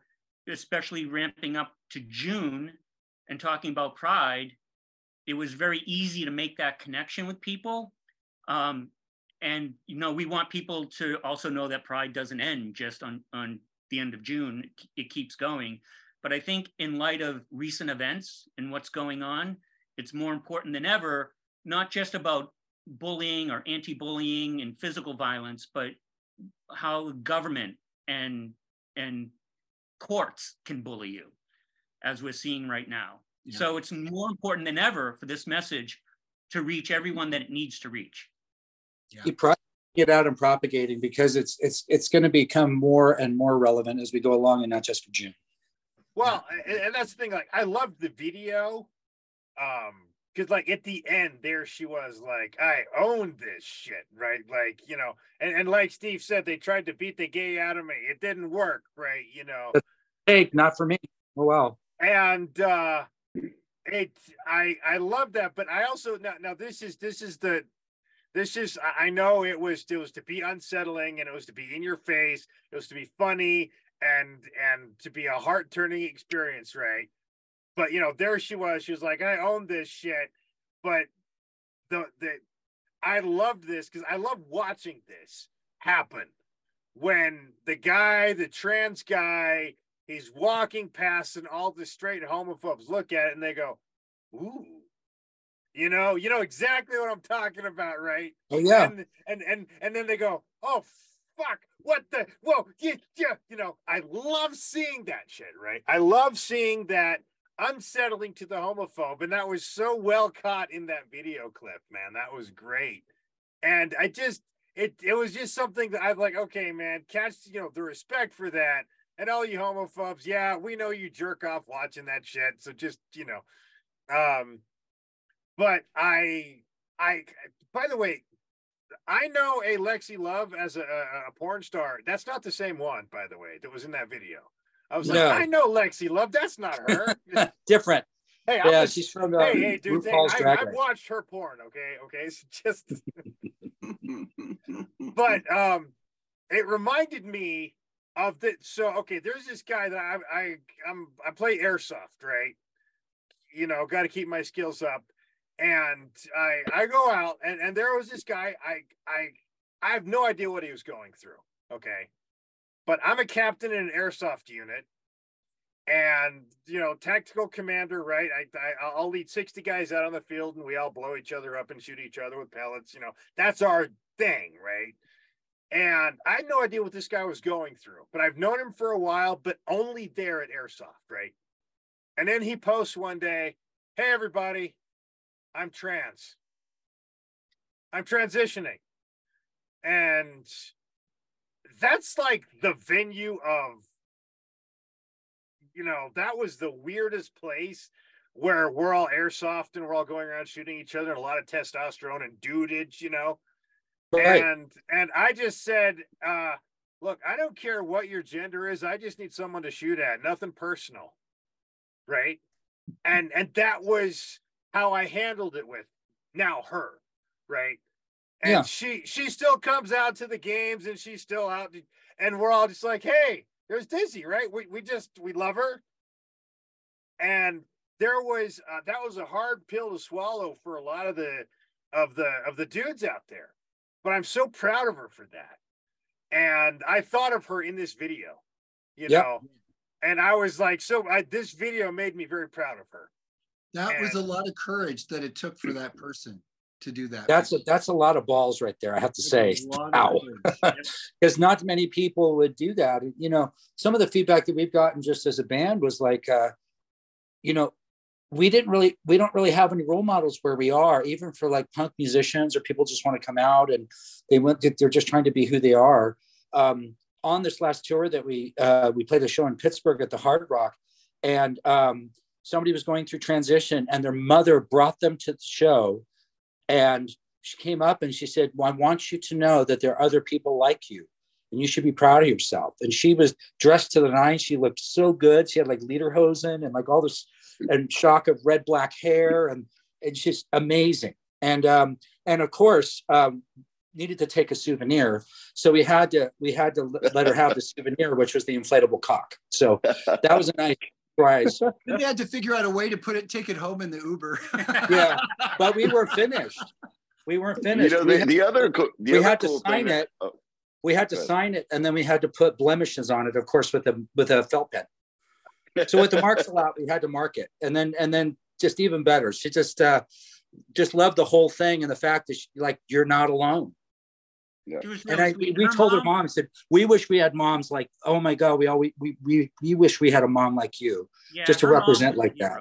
especially ramping up to June and talking about pride, it was very easy to make that connection with people. Um, and, you know, we want people to also know that pride doesn't end just on, on the end of June, it keeps going. But I think in light of recent events and what's going on, it's more important than ever, not just about bullying or anti-bullying and physical violence, but how government and and courts can bully you, as we're seeing right now. Yeah. So it's more important than ever for this message to reach everyone that it needs to reach. Yeah. Get out and propagating because it's it's it's going to become more and more relevant as we go along, and not just for June. Well, and, and that's the thing. Like, I loved the video, um, because like at the end there she was like, "I own this shit," right? Like, you know, and and like Steve said, they tried to beat the gay out of me. It didn't work, right? You know, hey, not for me. Oh wow. And uh, it, I I love that, but I also now now this is this is the this is I know it was it was to be unsettling and it was to be in your face, it was to be funny, and and to be a heart turning experience, right? But you know, there she was. She was like, I own this shit. But the the I loved this because I love watching this happen when the guy, the trans guy, he's walking past and all the straight homophobes look at it and they go, ooh. You know, you know exactly what I'm talking about, right? Oh yeah. And and and and then they go, oh fuck, what the whoa, yeah, yeah, you know, I love seeing that shit, right? I love seeing that unsettling to the homophobe, and that was so well caught in that video clip, man. That was great. And I just it it was just something that I'm like, okay, man, catch you know the respect for that. And all you homophobes, yeah, we know you jerk off watching that shit. So just, you know, um, but I, I, by the way, I know a Lexi Love as a, a, porn star. That's not the same one, by the way, that was in that video. I was No. like, I know Lexi Love. That's not her. Different. hey, Yeah, just- she's from uh, hey, hey, dude, thing, RuPaul's I, I've watched her porn. Okay, okay, it's just but um it reminded me of the so okay there's this guy that i i i'm i play airsoft right you know got to keep my skills up and i i go out and and there was this guy i i i have no idea what he was going through okay? But i'm a captain in an airsoft unit and you know tactical commander right? I, I i'll lead 60 guys out on the field and we all blow each other up and shoot each other with pellets you know? That's our thing right? And I had no idea what this guy was going through, but I've known him for a while, but only there at Airsoft, right? And then he posts one day, Hey, everybody, I'm trans. I'm transitioning. And that's like the venue of, you know, that was the weirdest place where we're all airsoft and we're all going around shooting each other and a lot of testosterone and dudage, you know Right. and and I just said, uh, look, I don't care what your gender is. I just need someone to shoot at. Nothing personal, right? And and that was how I handled it with now her, right? And Yeah. she she still comes out to the games and she's still out, to- and we're all just like, hey, there's Dizzy, right? We we just we love her, and there was uh, that was a hard pill to swallow for a lot of the of the of the dudes out there but I'm so proud of her for that. And I thought of her in this video, you Yep. know, and I was like, so I, this video made me very proud of her. That was a lot of courage that it took for that person to do that. That's a, that's a lot of balls right there. I have to say, That's a lot of ow, courage. because not many people would do that. You know, some of the feedback that we've gotten just as a band was like, uh, you know, we didn't really, we don't really have any role models where we are, even for like punk musicians or people just want to come out and they went, they're just trying to be who they are. Um, on this last tour that we uh, we played a show in Pittsburgh at the Hard Rock, and um, somebody was going through transition, and their mother brought them to the show, and she came up and she said, well, "I want you to know that there are other people like you, and you should be proud of yourself." And she was dressed to the nines. She looked so good. She had like lederhosen and like all this and shock of red black hair, and it's just amazing. And um, and of course, um, needed to take a souvenir, so we had to we had to let- let her have the souvenir, which was the inflatable cock. So that was a nice surprise. Then they had to figure out a way to put it, take it home in the Uber. Yeah, but we were finished. We weren't finished. You finished. know, we the, had, the other co- the we other had to sign thing- it. Oh, we had to Good. sign it, and then we had to put blemishes on it, of course, with a with a felt pen. So with the marks allowed, we had to mark it, and then and then just even better, she just uh just loved the whole thing and the fact that she, like you're not alone. She was And I sweet. we Her told her mom- mom said we wish we had moms like oh my god we always, we we we, we wish we had a mom like you Yeah, just to represent like that.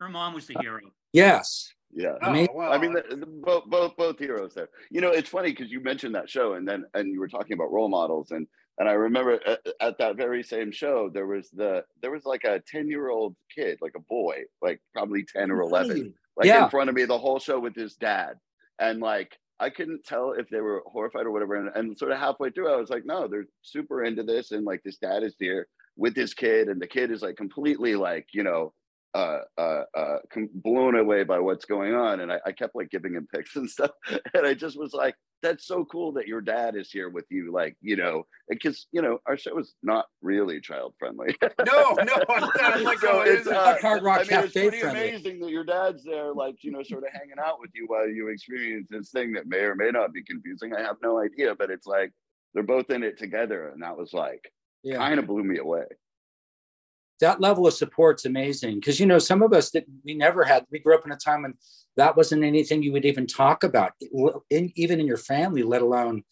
Her mom was the uh, hero. yes yeah. Oh, mean- well, I mean, the, the, both both both heroes there. You know, it's funny because you mentioned that show, and then and you were talking about role models, and and I remember at, at that very same show there was the there was like a ten year old kid, like a boy, like probably ten or In front of eleven, you. like Yeah. in front of me the whole show with his dad, and like I couldn't tell if they were horrified or whatever. And, and sort of halfway through, I was like, no, they're super into this, and like this dad is here with this kid, and the kid is like completely like you know uh, uh, uh, blown away by what's going on. And I, I kept like giving him pics and stuff. And I just was like, that's so cool that your dad is here with you. Like, you know, because, you know, our show is not really child friendly. No, no, I'm not like, So oh, it's, isn't. uh, Hard Rock I mean, it's pretty friendly. amazing that your dad's there, like, you know, sort of hanging out with you while you experience this thing that may or may not be confusing. I have no idea, but it's like they're both in it together. And that was like, yeah kind of blew me away. That level of support's amazing because you know some of us that we never had we grew up in a time when that wasn't anything you would even talk about in, even in your family let alone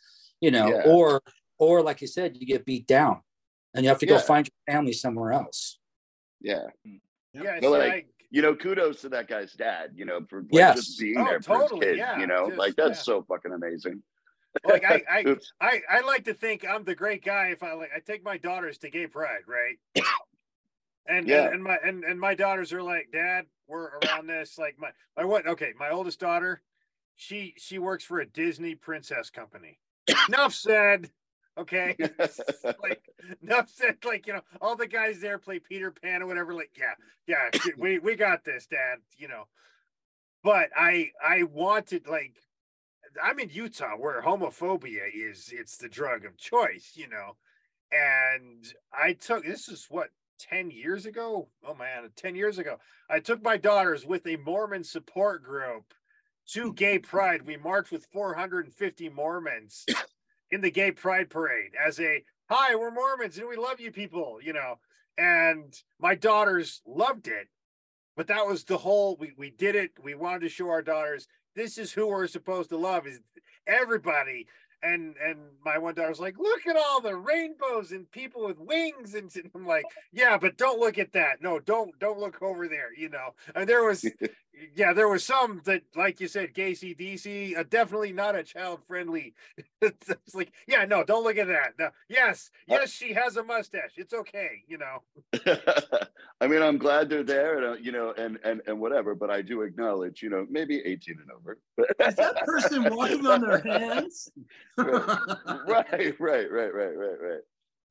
you know Yeah. or or like you said you get beat down and you have to go find your family somewhere else Yeah. Yeah, But see, like, I- you know, kudos to that guy's dad, you know, for like, Yes. just being Oh, there for his totally, kids, yeah, you know, just- like that's yeah. so fucking amazing. like I, I, I, I like to think I'm the great guy if I like I take my daughters to gay pride, right? And Yeah. and, and my and, and my daughters are like, Dad, we're around this. Like my my what okay, my oldest daughter, she she works for a Disney princess company. Enough said. Okay. like enough said, like, you know, all the guys there play Peter Pan or whatever. Like, yeah, yeah, we we got this, Dad, you know. But I I wanted like I'm in Utah where homophobia is it's the drug of choice, you know. And I took this is what 10 years ago. Oh man, 10 years ago. I took my daughters with a Mormon support group to gay pride. We marched with 450 Mormons in the gay pride parade as a hi, we're Mormons and we love you people, you know. And my daughters loved it. But that was the whole we we did it. We wanted to show our daughters this is who we're supposed to love is everybody and and my one daughter's like look at all the rainbows and people with wings. And i'm like yeah but don't look at that. No don't don't look over there you know? And there was yeah there was some that like you said GayC/DC uh, definitely not a child friendly it's like yeah no don't look at that no yes yes she has a mustache it's okay you know I mean, I'm glad they're there, and uh, you know, and and and whatever. But I do acknowledge, you know, maybe 18 and over. Is that person walking on their hands? right, right, right, right, right, right.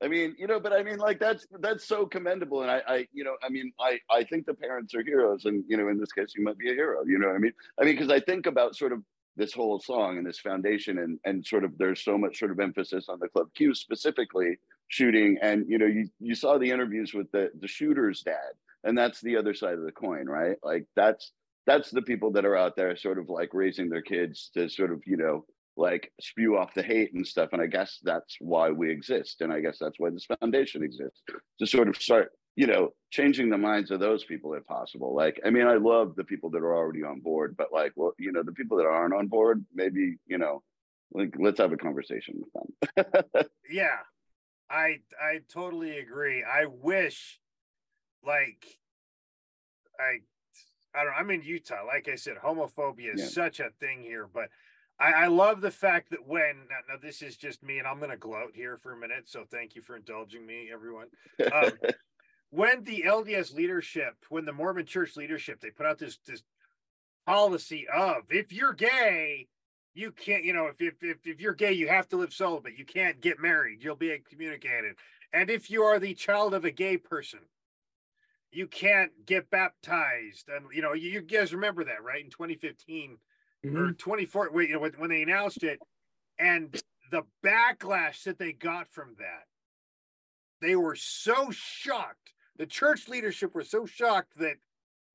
I mean, you know, but I mean, like that's that's so commendable, and I, I, you know, I mean, I, I think the parents are heroes, and you know, in this case, you might be a hero. You know what I mean? I mean, because I think about sort of this whole song and this foundation, and and sort of there's so much sort of emphasis on the Club Q specifically shooting, and you know, you you saw the interviews with the the shooter's dad, and that's the other side of the coin, right? Like that's that's the people that are out there, sort of like raising their kids to sort of, you know, like spew off the hate and stuff. And I guess that's why we exist. And I guess that's why this foundation exists to sort of start, you know, changing the minds of those people if possible. Like, I mean, I love the people that are already on board, but like, well, you know, the people that aren't on board, maybe, you know, like let's have a conversation with them. yeah i i totally agree i wish like i I don't I'm in utah like i said homophobia is Yeah. such a thing here but I, I love the fact that when now, now this is just me and i'm going to gloat here for a minute so thank you for indulging me everyone. Um, when the lds leadership when the mormon church leadership they put out this this policy of if you're gay you can't you know if, if if if you're gay you have to live celibate. You can't get married. You'll be excommunicated. And if you are the child of a gay person you can't get baptized. And you know you, you guys remember that right? In 2015 Mm-hmm. or 24 wait, you know when, when they announced it and the backlash that they got from that they were so shocked the church leadership were so shocked that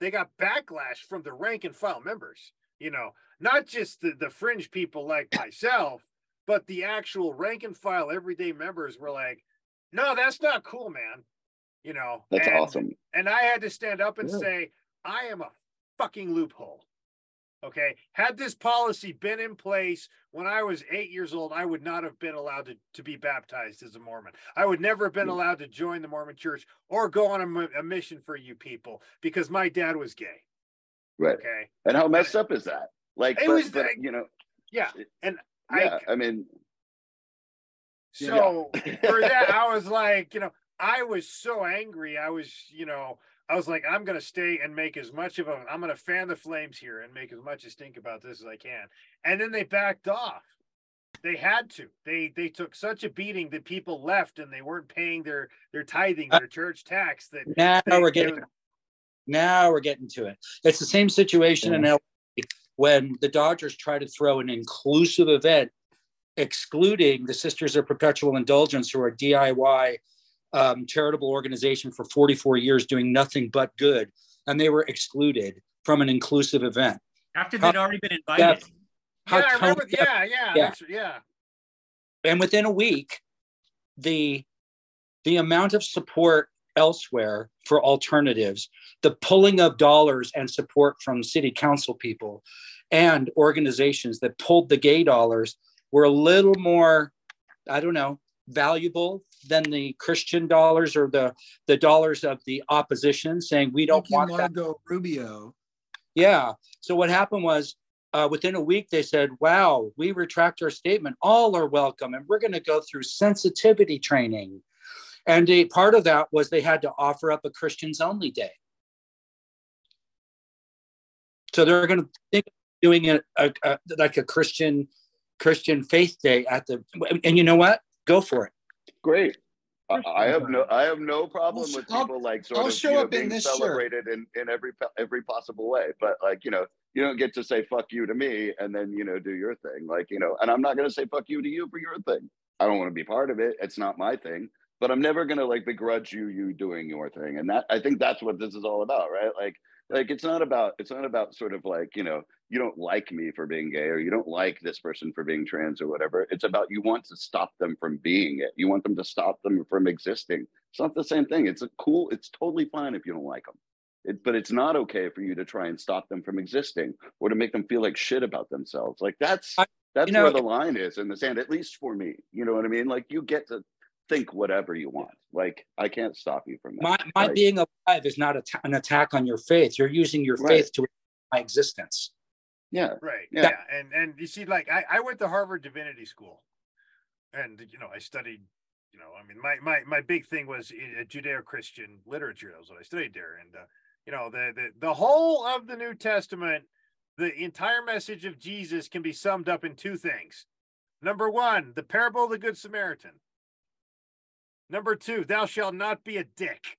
they got backlash from the rank and file members you know not just the, the fringe people like myself but the actual rank and file everyday members were like no that's not cool man you know That's and, awesome. and i had to stand up and Yeah. say i am a fucking loophole okay had this policy been in place when i was eight years old i would not have been allowed to, to be baptized as a mormon i would never have been mm. allowed to join the mormon church or go on a, a mission for you people because my dad was gay Right. okay And how messed up is that? Like, It but, was but, you know, yeah and yeah, i I mean, So for that, I was like, you know, I was so angry. I was, you know, I was like, I'm gonna stay and make as much of a, I'm gonna fan the flames here and make as much as stink about this as I can. And then they backed off. They had to. They they took such a beating that people left and they weren't paying their their tithing, their church tax. That Now they- we're getting was- now we're getting to it. It's the same situation in LA when the Dodgers try to throw an inclusive event, excluding the Sisters of Perpetual Indulgence, who are a DIY um, charitable organization for 44 years doing nothing but good, and they were excluded from an inclusive event. After they'd already been invited. How yeah, I remember. Yeah, yeah, Yeah. yeah. and within a week, the the amount of support elsewhere for alternatives, the pulling of dollars and support from city council people and organizations that pulled the gay dollars were a little more, I don't know, valuable than the Christian dollars or the the dollars of the opposition saying we don't want that. Marco Rubio. Yeah. So what happened was uh, within a week they said, "Wow, we retract our statement. All are welcome, and we're going to go through sensitivity training." And a part of that was they had to offer up a Christians only day. So they're going to think doing it a, a, like a Christian Christian faith day at the. And you know what? Go for it. Great. I I have no, I have no problem I'll- with I'll- people like sort I'll of show you know, up in being this shirt. celebrated in, in every every possible way. But like you know, you don't get to say fuck you to me and then you know do your thing. Like you know, and I'm not gonna say fuck you to you for your thing. I don't want to be part of it. It's not my thing. But I'm never gonna like begrudge you you doing your thing. And that I think that's what this is all about, right? Like like it's not about it's not about sort of like you know you don't like me for being gay or you don't like this person for being trans or whatever. It's about you want to stop them from being it. You want them to stop them from existing. It's not the same thing. It's a cool it's totally fine if you don't like them it, but it's not okay for you to try and stop them from existing or to make them feel like shit about themselves. Like that's that's you know- where the line is in the sand at least for me. You know what i mean? Like you get to think whatever you want. Like i can't stop you from that. My my Like- being alive is not a an attack on your faith. You're using your Right. faith to my existence. Yeah Right. Yeah. Yeah. And and you see, like I, I went to Harvard Divinity School, and you know I studied. You know, I mean, my my my big thing was uh, Judeo-Christian literature. That was what I studied there, and uh, you know the the the whole of the New Testament, the entire message of Jesus can be summed up in two things. Number one, the parable of the Good Samaritan. Number two, thou shalt not be a dick.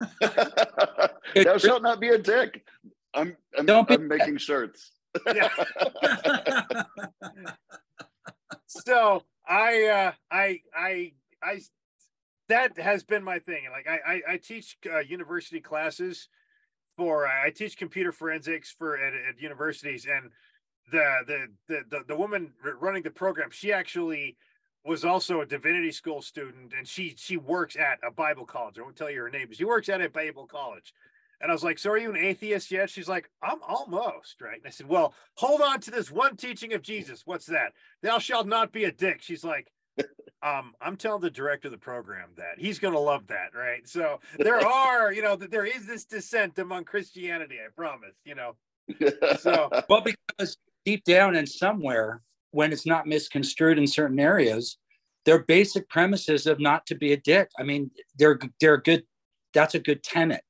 Thou shalt not be a dick. I'm I'm, Don't I'm making shirts. So I uh I I I that has been my thing. Like I I, I teach uh, university classes for I teach computer forensics for at, at universities and the, the the the the woman running the program she actually was also a divinity school student and she she works at a Bible college. I won't tell you her name but she works at a Bible college and I was like, So are you an atheist yet? She's like, I'm almost, right? And I said, Well, hold on to this one teaching of Jesus. What's that? Thou shalt not be a dick. She's like, um, I'm telling the director of the program that he's gonna love that, right? So there are, you know, that there is this dissent among Christianity, I promise, you know. So Well, because deep down and somewhere, when it's not misconstrued in certain areas, their basic premises of not to be a dick. I mean, they're they're good. That's a good tenet.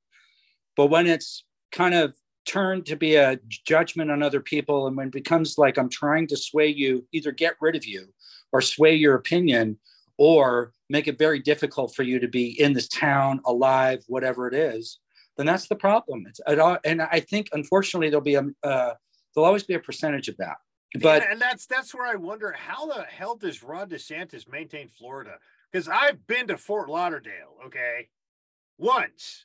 But when it's kind of turned to be a judgment on other people, and when it becomes like I'm trying to sway you, either get rid of you or sway your opinion, or make it very difficult for you to be in this town, alive, whatever it is, then that's the problem. It's it all, and I think unfortunately there'll be a uh, there'll always be a percentage of that. But and, and that's that's where I wonder how the hell does Ron DeSantis maintain Florida? Because I've been to Fort Lauderdale, okay, once,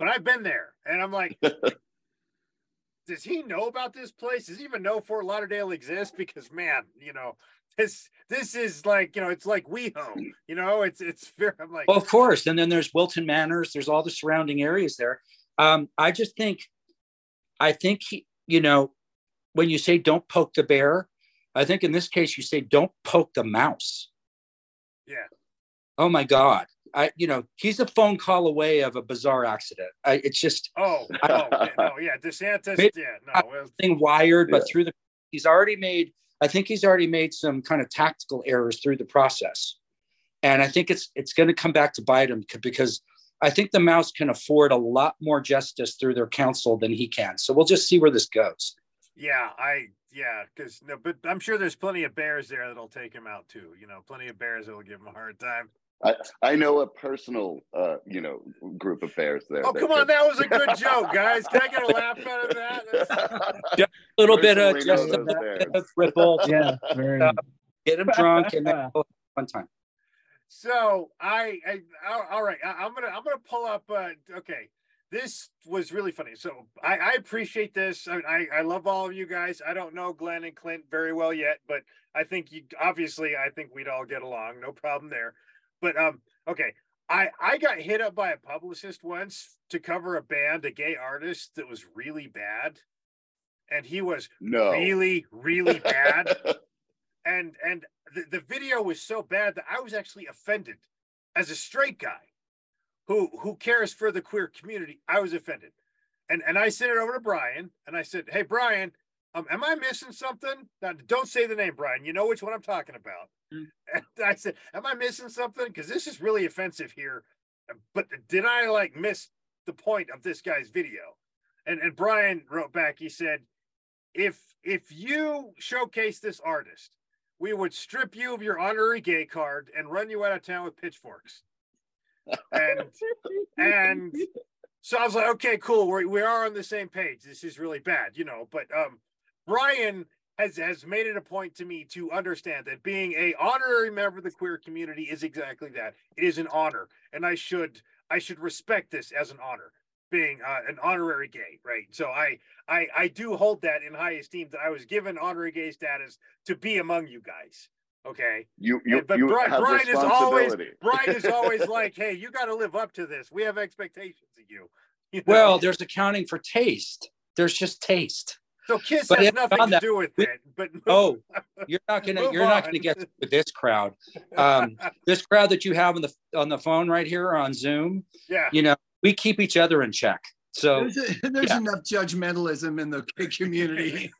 but I've been there, and I'm like, does he know about this place? Does he even know Fort Lauderdale exists? Because man, you know, this this is like you know, it's like WeHo, you know, it's it's fair. I'm like, Well, of course. And then there's Wilton Manors. There's all the surrounding areas there. Um, I just think, I think he, you know, when you say don't poke the bear, I think in this case you say don't poke the mouse. yeah, Oh my God. I, you know, he's a phone call away of a bizarre accident. I, it's just oh, oh, yeah, no, yeah, DeSantis, yeah, no, well, thing wired, but Yeah. through the, he's already made, I think he's already made some kind of tactical errors through the process. And I think it's, it's going to come back to bite him because I think the mouse can afford a lot more justice through their counsel than he can. So we'll just see where this goes. Yeah, I yeah, because no, but I'm sure there's plenty of bears there that'll take him out too. You know, plenty of bears that'll give him a hard time. I, I know a personal, uh, you know, group of bears there. Oh, that come on, that was a good joke, guys. Can I get a laugh out of that? That's- A little bit of just a those little bears. bit of ripple, Yeah, very. Uh, get him drunk, and then one time. So I, I all- all right, I, I'm gonna I'm gonna pull up. Uh, okay, this was really funny. So I, I appreciate this. I, I I love all of you guys. I don't know Glenn and Clint very well yet, but I think you obviously I think we'd all get along. No problem there. But um, okay, I I got hit up by a publicist once to cover a band, a gay artist that was really bad, and he was No. really really bad, and and the, the video was so bad that I was actually offended as a straight guy who who cares for the queer community. I was offended, and and I sent it over to Brian, and I said, "Hey Brian, um, am I missing something? Now, don't say the name, Brian. You know which one I'm talking about." Mm. And I said, "Am I missing something? Because this is really offensive here." But did I like miss the point of this guy's video? And and Brian wrote back. He said, "If if you showcase this artist, we would strip you of your honorary gay card and run you out of town with pitchforks." And and so I was like, okay, cool. We're, we are on the same page. This is really bad, you know. But um, Brian has has made it a point to me to understand that being a honorary member of the queer community is exactly that. It is an honor, and I should I should respect this as an honor, being uh, an honorary gay, right? So I I I do hold that in high esteem that I was given honorary gay status to be among you guys. Okay. You you, And- but you Brian, have Brian is always. Brian is always like, "Hey, you got to live up to this. We have expectations of you." You know? Well, there's accounting for taste. There's just taste. So Kiss but has nothing to that, do with we- it. But Oh, you're not gonna you're not gonna get with this crowd. Um, this crowd that you have on the on the phone right here on Zoom, yeah, you know, we keep each other in check. So There's, there's yeah. enough judgmentalism in the gay community.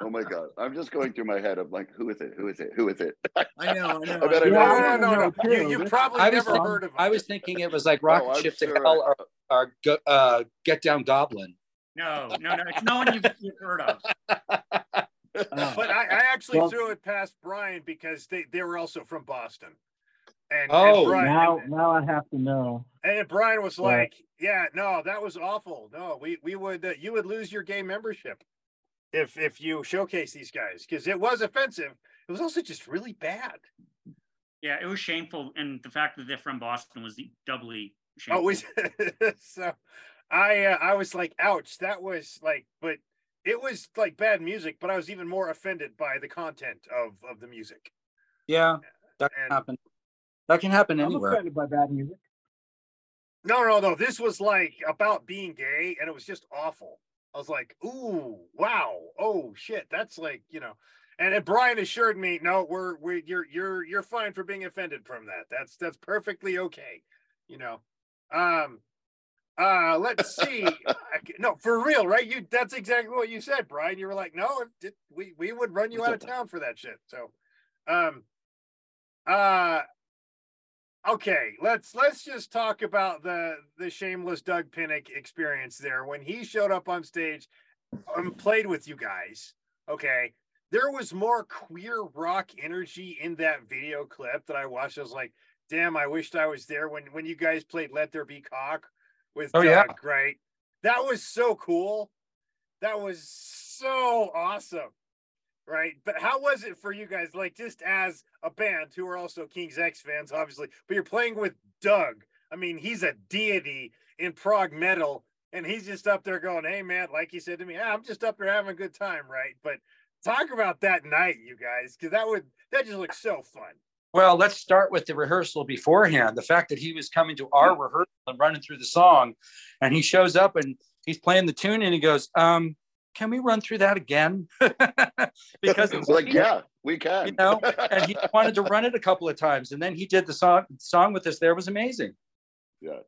Oh my god, I'm just going through my head. I'm like, who is it? Who is it? Who is it? I know, I know. I bet I no, know. no, no, no, too. You, you probably I was never think- heard of. I was thinking it was like rocket I'm ship to sure. hell or, or uh, get down goblin. No, no, no. It's no one you've, you've heard of. but I, I actually Well- threw it past Brian because they, they were also from Boston. And, Oh, and Brian, now, and, now I have to know. and Brian was Right. like, "Yeah, no, that was awful. No, we we would uh, you would lose your game membership if if you showcase these guys because it was offensive. It was also just really bad. Yeah, it was shameful, and the fact that they're from Boston was doubly Oh, shameful. it was so I uh, I was like, ouch, that was like, but it was like bad music, but I was even more offended by the content of of the music. Yeah, that can And- happen. That can happen I'm anywhere. offended by bad music. No, no, no. This was like about being gay, and it was just awful. I was like, ooh, wow, oh shit, that's like, you know. And, and Brian assured me, no, we're we you're you're you're fine for being offended from that. That's that's perfectly okay, you know. Um uh let's see. No, for real, right? You that's exactly what you said, Brian. You were like, no, it- we we would run you out of town for that shit. So um uh okay let's let's just talk about the the shameless doug pinnick experience there when he showed up on stage and played with you guys okay there was more queer rock energy in that video clip that i watched i was like damn i wished i was there when when you guys played let there be cock with Oh, doug yeah. right that was so cool that was so awesome right? But how was it for you guys, like just as a band who are also King's X fans, obviously, but you're playing with Doug. I mean, he's a deity in prog metal, and he's just up there going, Hey man, like he said to me, "Ah, I'm just up there having a good time, right? But talk about that night, you guys, because that would that just looks so fun. Well, let's start with the rehearsal beforehand. The fact that he was coming to our rehearsal and running through the song, and he shows up and he's playing the tune, and he goes, um, "Can we run through that again?" because it's like, yeah, we can. you know, and he wanted to run it a couple of times, and then he did the song song with us. There was amazing. yeah.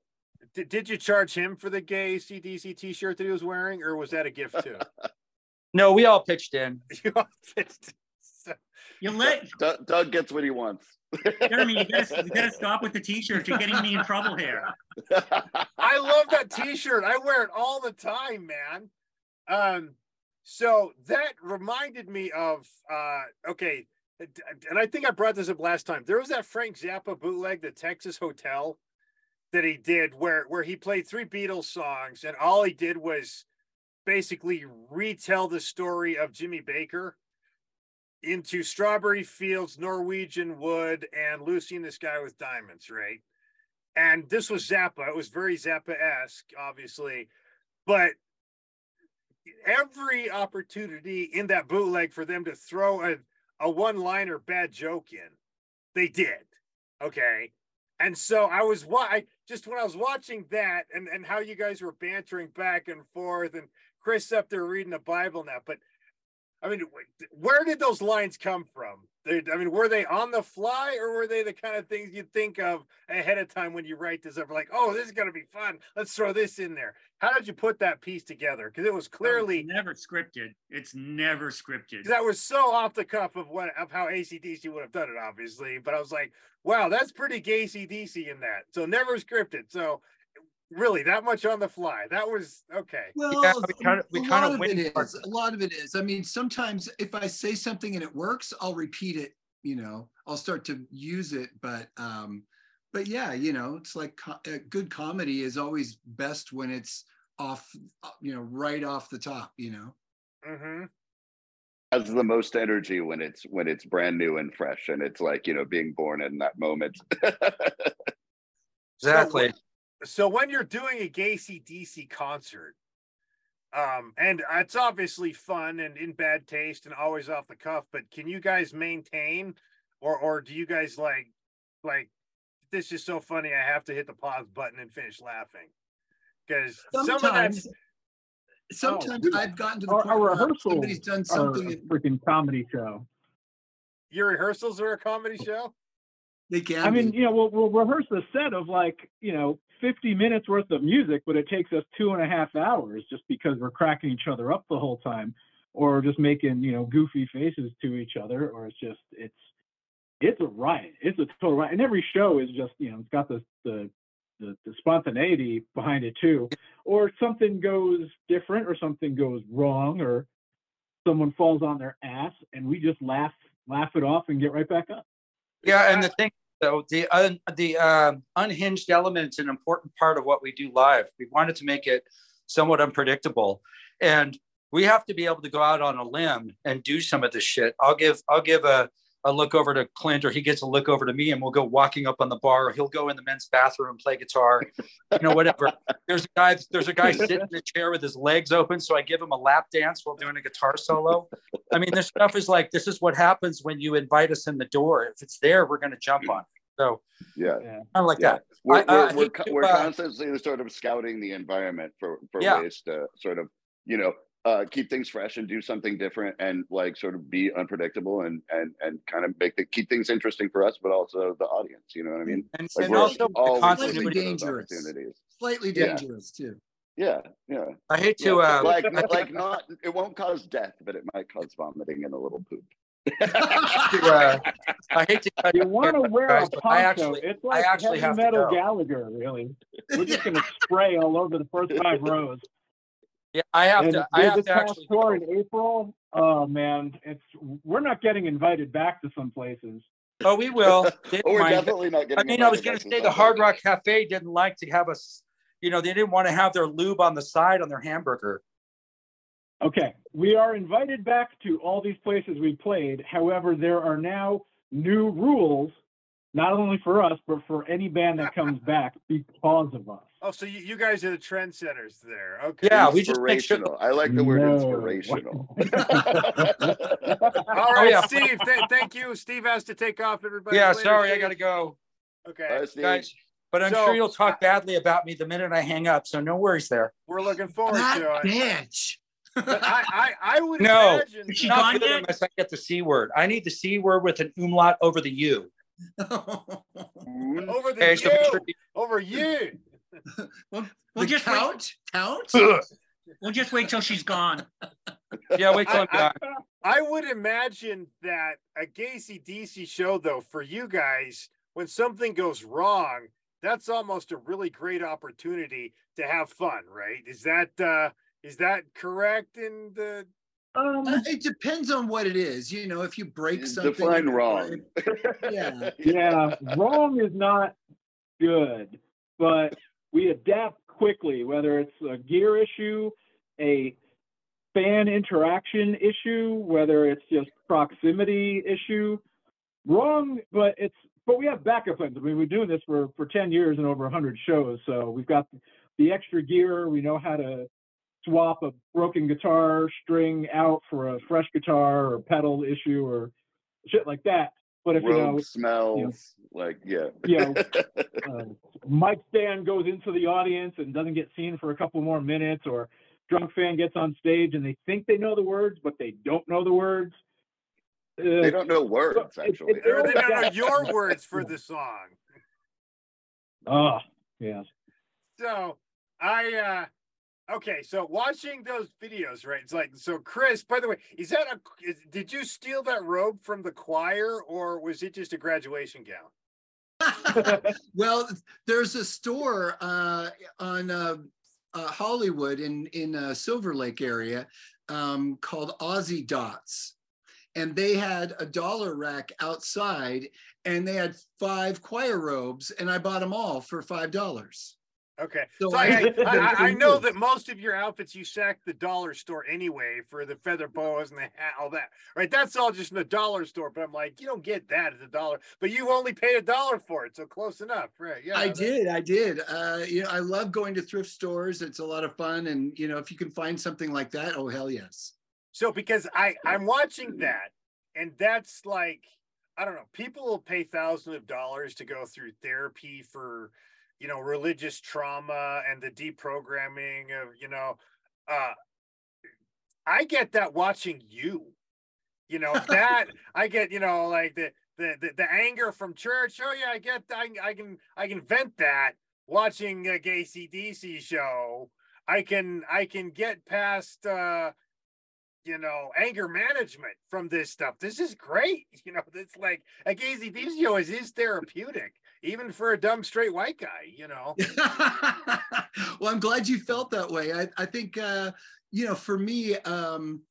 Did, did you charge him for the GayC/DC t-shirt that he was wearing, or was that a gift too? No, we all pitched in. You all pitched- so- You let Doug, Doug gets what he wants. Jeremy. You gotta, you gotta stop with the T-shirt. You're getting me in trouble here. I love that t-shirt. I wear it all the time, man. Um, so that reminded me of uh okay, and I think I brought this up last time. There was that Frank Zappa bootleg, the Texas Hotel, that he did where where he played three Beatles songs, and all he did was basically retell the story of Jimmy Baker into Strawberry Fields, Norwegian Wood, and Lucy in the Sky with Diamonds, right? and this was Zappa. It was very Zappa-esque, obviously, but every opportunity in that bootleg for them to throw a, a one-liner bad joke in, they did. Okay. And so I was why just when I was watching that and and how you guys were bantering back and forth and Chris up there reading the Bible now, but I mean, where did those lines come from? They, I mean, were they on the fly or were they the kind of things you think of ahead of time when you write this up? Like, oh, this is going to be fun. Let's throw this in there. How did you put that piece together? Because it was clearly never scripted. It's never scripted. that was so off the cuff of what of how AC/DC would have done it, obviously. But I was like, wow, that's pretty gay AC/DC in that. So never scripted. So really, that much on the fly. That was okay. Well, Yeah, we kinda- we a kinda lot of went it. A lot of it is. I mean, sometimes if I say something and it works, I'll repeat it. You know, I'll start to use it. But, um, but yeah, you know, it's like co- uh, good comedy is always best when it's off, uh, you know, right off the top. You know. Mm-hmm. Has the most energy when it's when it's brand new and fresh, and it's like you know being born in that moment. Exactly. So when you're doing a gay DC concert, um, and it's obviously fun and in bad taste and always off the cuff, but can you guys maintain, or or do you guys like like this is so funny I have to hit the pause button and finish laughing? Because some of Sometimes, that's sometimes yeah. I've gotten to the Our, point our where somebody's done are something a freaking comedy show. your rehearsals are a comedy show. they can. I mean, be. you know, we'll, we'll rehearse a set of like, you know, 50 minutes worth of music, but it takes us two and a half hours just because we're cracking each other up the whole time or just making, you know, goofy faces to each other. Or it's just, it's, it's a riot. It's a total riot. And every show is just, you know, it's got the, the, the, the spontaneity behind it too. Or something goes different or something goes wrong or someone falls on their ass and we just laugh, laugh it off and get right back up. Yeah, and the thing, though, the un, the um, unhinged element is an important part of what we do live. We wanted to make it somewhat unpredictable, and we have to be able to go out on a limb and do some of this shit. I'll give I'll give a a look over to Clint, or he gets a look over to me, and we'll go walking up on the bar. Or he'll go in the men's bathroom and play guitar, you know, whatever. There's a guy. There's a guy sitting in a chair with his legs open, so I give him a lap dance while doing a guitar solo. I mean, this stuff is like this is what happens when you invite us in the door. If it's there, we're going to jump on. it. So yeah, Yeah. kind of like yeah. that. We're I- we're, I we're, to, we're uh, constantly sort of scouting the environment for for Yeah. ways to sort of you know uh, keep things fresh and do something different and like sort of be unpredictable and and and kind of make the keep things interesting for us, but also the audience. You know what I mean? And, Like and we're also the always continuity. looking for those Dangerous. opportunities. slightly Yeah. dangerous too. Yeah, yeah. I hate yeah. to. Uh, like like not it won't cause death, but it might cause vomiting and a little poop. to, uh, I hate to cut You you want to wear guys, a poncho. I actually, it's I like actually heavy have metal go. Gallagher, really. We're just going to spray all over the first five rows. Yeah, I have and to. I this have to actually. tour Go. in April, oh man, it's we're not getting invited back to some places. Oh, we will. They Oh, we're don't mind. definitely not getting. I mean, I was going back to to say the Hard Rock Cafe didn't like to have us. You know, they didn't want to have their lube on the side on their hamburger. Okay, we are invited back to all these places we played. However, there are now new rules, not only for us, but for any band that comes back because of us. Oh, so you, you guys are the trendsetters there. Okay. Yeah, we just make sure. Inspirational. I like the word No. inspirational. All right, oh, yeah. Steve. Th- thank you. Steve has to take off. Everybody. Yeah, Later, sorry, I got to go, Okay, All right, Steve. guys. But I'm So- sure you'll talk badly about me the minute I hang up. So no worries there. we're looking forward That to it. bitch. I, I, I would No. imagine. Is she Not gone good yet? unless I get the c word. I need the c word with an umlaut over the u. over the Okay, so you, make sure you- over you. well, We'll the just wait. count, count. We'll just wait till she's gone. yeah, wait till I'm I- I would imagine that a GayC/DC show, though, for you guys, when something goes wrong, that's almost a really great opportunity to have fun, right? Is that uh is that correct in the Um, Uh, It depends on what it is. You know, if you break something. Define or- wrong. Yeah. yeah, wrong is not good, but we adapt quickly, whether it's a gear issue, a fan interaction issue, whether it's just proximity issue. Wrong, but it's but we have backup plans. I mean, we're doing this for for 10 years and over 100 shows, so we've got the extra gear. We know how to swap a broken guitar string out for a fresh guitar or pedal issue or shit like that But if you robe know, smells like yeah. you know, uh, Mike Stan goes into the audience and doesn't get seen for a couple more minutes, or drunk fan gets on stage and they think they know the words, but they don't know the words. they Uh, don't know words it- actually. it- Or they don't know your words for the song. oh, yeah. So I uh okay, so watching those videos, right? It's like so Chris, by the way, is that a is, did you steal that robe from the choir or was it just a graduation gown? well, there's a store uh, on uh, uh, Hollywood in in uh, Silver Lake area um, called Aussie Dots, and they had a dollar rack outside, and they had five choir robes, and I bought them all for five dollars. Okay. So So, I, I- I, know that most of your outfits you sack the dollar store anyway for the feather boas and the hat, all that. Right. That's all just in the dollar store. But I'm like, you don't get that at the dollar, but you only paid a dollar for it. So close enough. Right. Yeah. I that- did, I did. Uh, you know, I love going to thrift stores. It's a lot of fun, and you know, if you can find something like that, oh hell yes. So because I I'm watching that, and that's like I don't know. People will pay thousands of dollars to go through therapy for, you know, religious trauma and the deprogramming of you know. uh I get that watching you. You know that I get you know like the the the, the anger from church. Oh yeah, I get I, I can I can vent that watching a GayC/DC show. I can I can get past. uh you know, anger management from this stuff. This is great. You know, it's like a Gazy show is is therapeutic, even for a dumb straight white guy, you know. well, I'm glad you felt that way. I, I think, uh, you know, for me, um,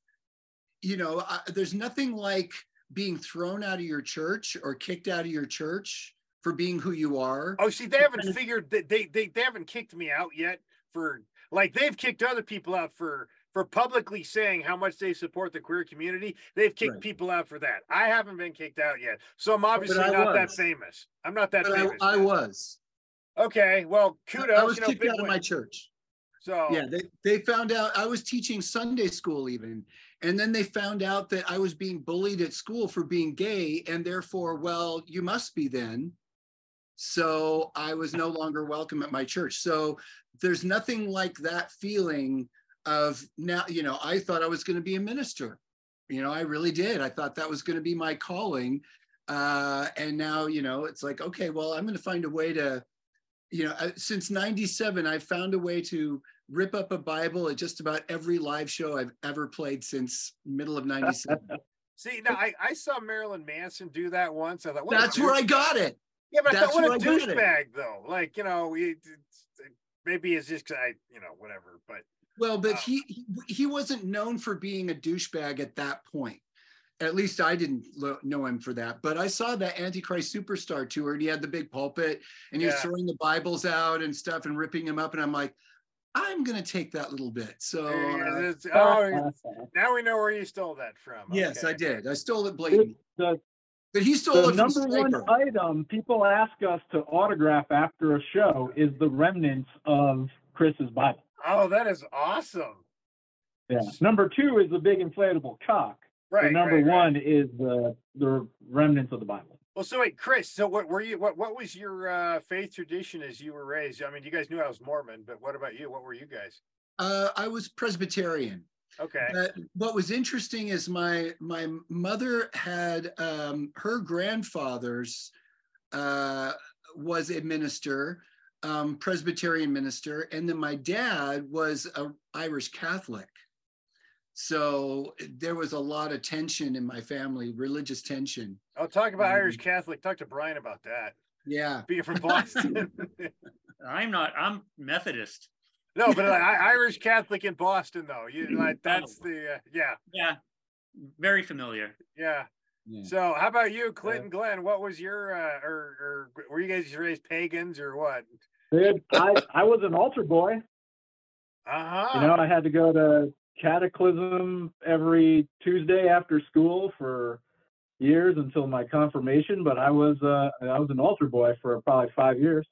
you know, I, there's nothing like being thrown out of your church or kicked out of your church for being who you are. Oh, see, they haven't figured that they, they they haven't kicked me out yet for like they've kicked other people out for for publicly saying how much they support the queer community. They've kicked Right. people out for that. I haven't been kicked out yet. So I'm obviously I not that famous. I'm not that But I, famous. I yet. was. Okay, well, kudos. I was you know, kicked out of my church. So Yeah, they, they found out I was teaching Sunday school even. And then they found out that I was being bullied at school for being gay. And therefore, well, you must be then. So I was no longer welcome at my church. So there's nothing like that feeling of now, you know, I thought I was going to be a minister. You know, I really did. I thought that was going to be my calling. Uh, and now, you know, it's like, okay, well, I'm going to find a way to, you know, uh, since 97, I've found a way to rip up a Bible at just about every live show I've ever played since middle of 97. see now I, I saw Marilyn Manson do that once. I thought what That's where I got it. Yeah, but I That's thought, what a where I got it. douchebag, though. Like, you know, it, it's, maybe it's just 'cause I, you know, whatever. But Well, but Oh. he he- he wasn't known for being a douchebag at that point. At least I didn't lo- know him for that. But I saw that Antichrist Superstar tour, and he had the big pulpit, and he was throwing the Bibles out and stuff, and ripping them up. And I'm like, I'm gonna take that little bit. So Yeah, uh, oh, now we know where you stole that from. yes, I did. I stole it blatantly, The, but he stole the it from number one item people ask us to autograph after a show is the remnants of Chris's Bible. Oh, that is awesome. Yeah. Number two is the big inflatable cock. Right. the number right, right. one is the the remnants of the Bible. Well, so wait, Chris. So what were you? What what was your uh, faith tradition as you were raised? I mean, you guys knew I was Mormon, but what about you? What were you guys? Uh, I was Presbyterian. Okay. But what was interesting is my my mother had um, her grandfather's uh, was a minister, um, Presbyterian minister, and then my dad was a Irish Catholic. So there was a lot of tension in my family, religious tension. I'll talk about Um, Irish Catholic. Talk to Brian about that. Yeah. Being from Boston. I'm not. I'm Methodist. no, but like, Irish Catholic in Boston, though. You like that's the uh, yeah Yeah, very familiar. yeah. Yeah. So how about you, Clinton Glenn? What was your uh, or or were you guys raised pagans or what? Dude, I, I was an altar boy. Uh huh. You know, I had to go to catechism every Tuesday after school for years until my confirmation, but I was uh I was an altar boy for probably five years.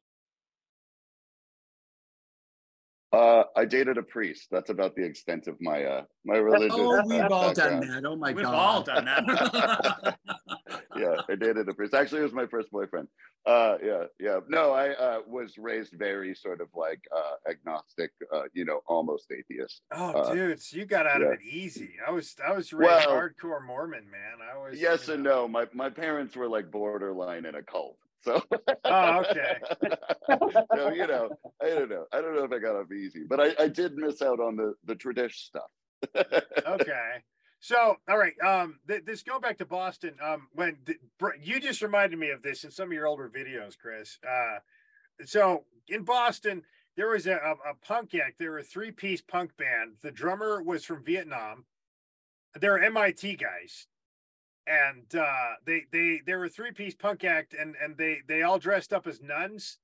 Uh, I dated a priest. That's about the extent of my uh my religious. Oh, we've uh, all done that. Oh my god. We've all done that. yeah, I dated a priest. Actually, it was my first boyfriend. Uh, yeah, yeah. No, I uh, was raised very sort of like uh, agnostic, uh, you know, almost atheist. Oh, Uh, dude, so you got out yeah. of it easy. I was I was raised Well- hardcore Mormon, man. I was Yes you and know. no. My my parents were like borderline in a cult. So Oh, okay. so you know, I don't know. I don't know if I got off easy, but I, I did miss out on the the tradition stuff. okay. So, all right. Um, th- this going back to Boston. Um, when th- Br- you just reminded me of this in some of your older videos, Chris. Uh, so in Boston, there was a, a, a punk act. There were a three piece punk band. The drummer was from Vietnam. They're MIT guys, and uh, they they they were a three piece punk act, and and they they all dressed up as nuns,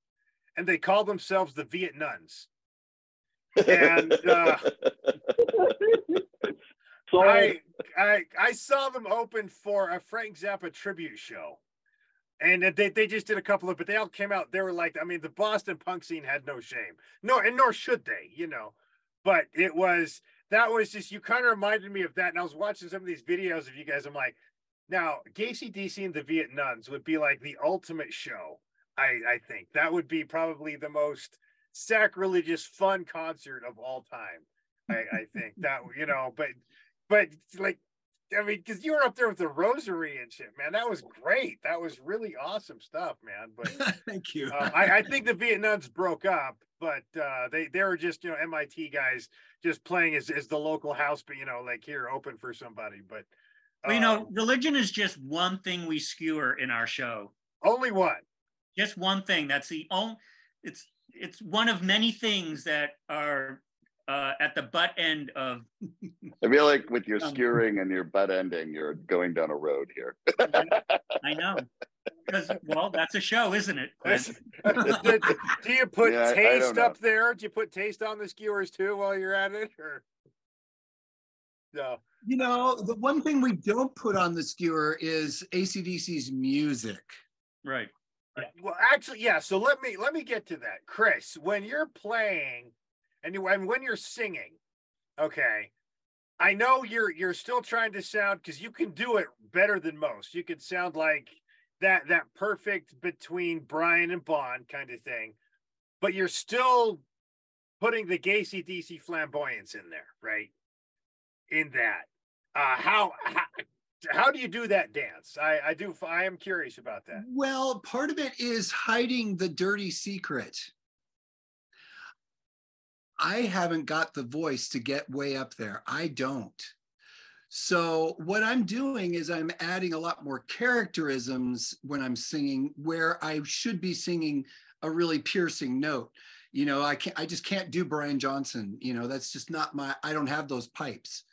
and they called themselves the Viet Nuns. And, uh, So I, I I saw them open for a Frank Zappa tribute show. And they, they just did a couple of, but they all came out. They were like, I mean, the Boston punk scene had no shame. No, and nor should they, you know. But it was that was just you kind of reminded me of that. And I was watching some of these videos of you guys. I'm like, now GayC/DC and the Viet Nuns would be like the ultimate show. I I think that would be probably the most sacrilegious fun concert of all time. I, I think that you know, but but like I mean, because you were up there with the rosary and shit, man. That was great. That was really awesome stuff, man. But Thank you. um, I, I think the Vietnams broke up, but uh, they they were just you know MIT guys just playing as, as the local house, but you know like here open for somebody. But well, you know, um, religion is just one thing we skewer in our show. only one. Just one thing. That's the only. It's it's one of many things that are uh, at the butt end of. I feel like with your Um, skewering and your butt ending, you're going down a road here. I know. Because well, that's a show, isn't it? Do you put Yeah, I- I taste don't know. up there? Do you put taste on the skewers too while you're at it, or no? You know, the one thing we don't put on the skewer is AC/DC's music. Right. Well, actually, yeah. So let me let me get to that, Chris. When you're playing, and you, and when you're singing, okay. I know you're you're still trying to sound because you can do it better than most. You can sound like that that perfect between Brian and Bon kind of thing, but you're still putting the GayC/DC flamboyance in there, right? In that, uh, how how how do you do that dance? I I do I am curious about that. Well, part of it is hiding the dirty secret. I haven't got the voice to get way up there. I don't. So what I'm doing is I'm adding a lot more characterisms when I'm singing where I should be singing a really piercing note. You know, I can't I just can't do Brian Johnson, you know, that's just not my I don't have those pipes.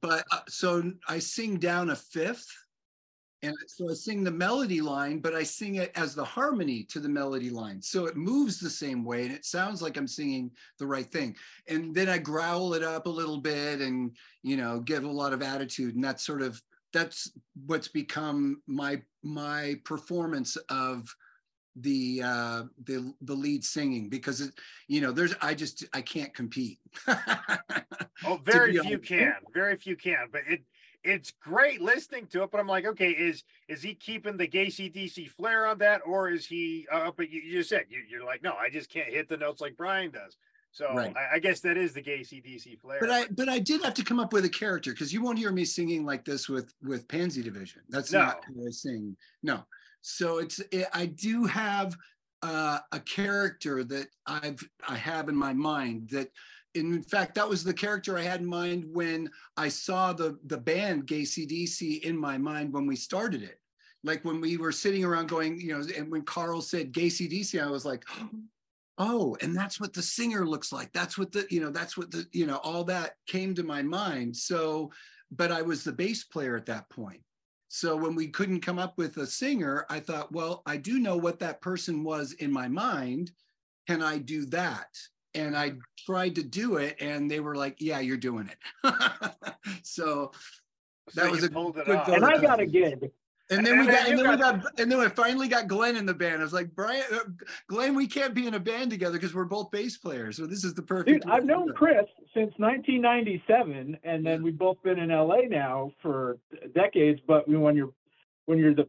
But uh, so I sing down a fifth and so I sing the melody line, but I sing it as the harmony to the melody line. So it moves the same way and it sounds like I'm singing the right thing. And then I growl it up a little bit and, you know, give a lot of attitude. And that's sort of, that's what's become my, my performance of the, uh, the, the lead singing because it, you know, there's, I just, I can't compete. Oh, very few can, very few can, but it it's great listening to it. But I'm like, okay, is is he keeping the GayC/DC flair on that, or is he? Uh, but you, you just said you, you're like, no, I just can't hit the notes like Brian does. So Right. I, I guess that is the GayC/DC flair. But I but I did have to come up with a character because you won't hear me singing like this with with Pansy Division. That's not how I sing. No. So it's it, I do have uh, a character that I've I have in my mind that in fact that was the character I had in mind when I saw the the band GayC/DC in my mind when we started it. Like when we were sitting around going, you know, and when Carl said GayC/DC, I was like, oh and that's what the singer looks like. That's what the you know that's what the you know all that came to my mind. So but i was the bass player at that point so when we couldn't come up with a singer i thought well i do know what that person was in my mind can i do that and i tried to do it and they were like yeah you're doing it so So that you was a good off. and I got a gig. And then we And then got, and you then we got- got, and then we finally got Glenn in the band. I was like, Brian, uh, Glenn, we can't be in a band together because we're both bass players. So this is the perfect. Dude, I've known Chris since 1997, and then we've both been in LA now for decades. But when you're when you're the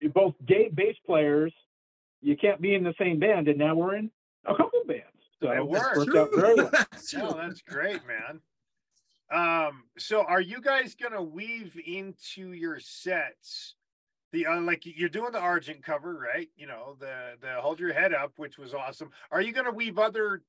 you're both gay bass players, you can't be in the same band. And now we're in a couple bands, so It it's works. worked out very well. That's No, true. that's great, man. Um, so are you guys gonna weave into your sets the uh, like you're doing the Argent cover, right? You know, the the hold your head up, which was awesome. Are you gonna weave other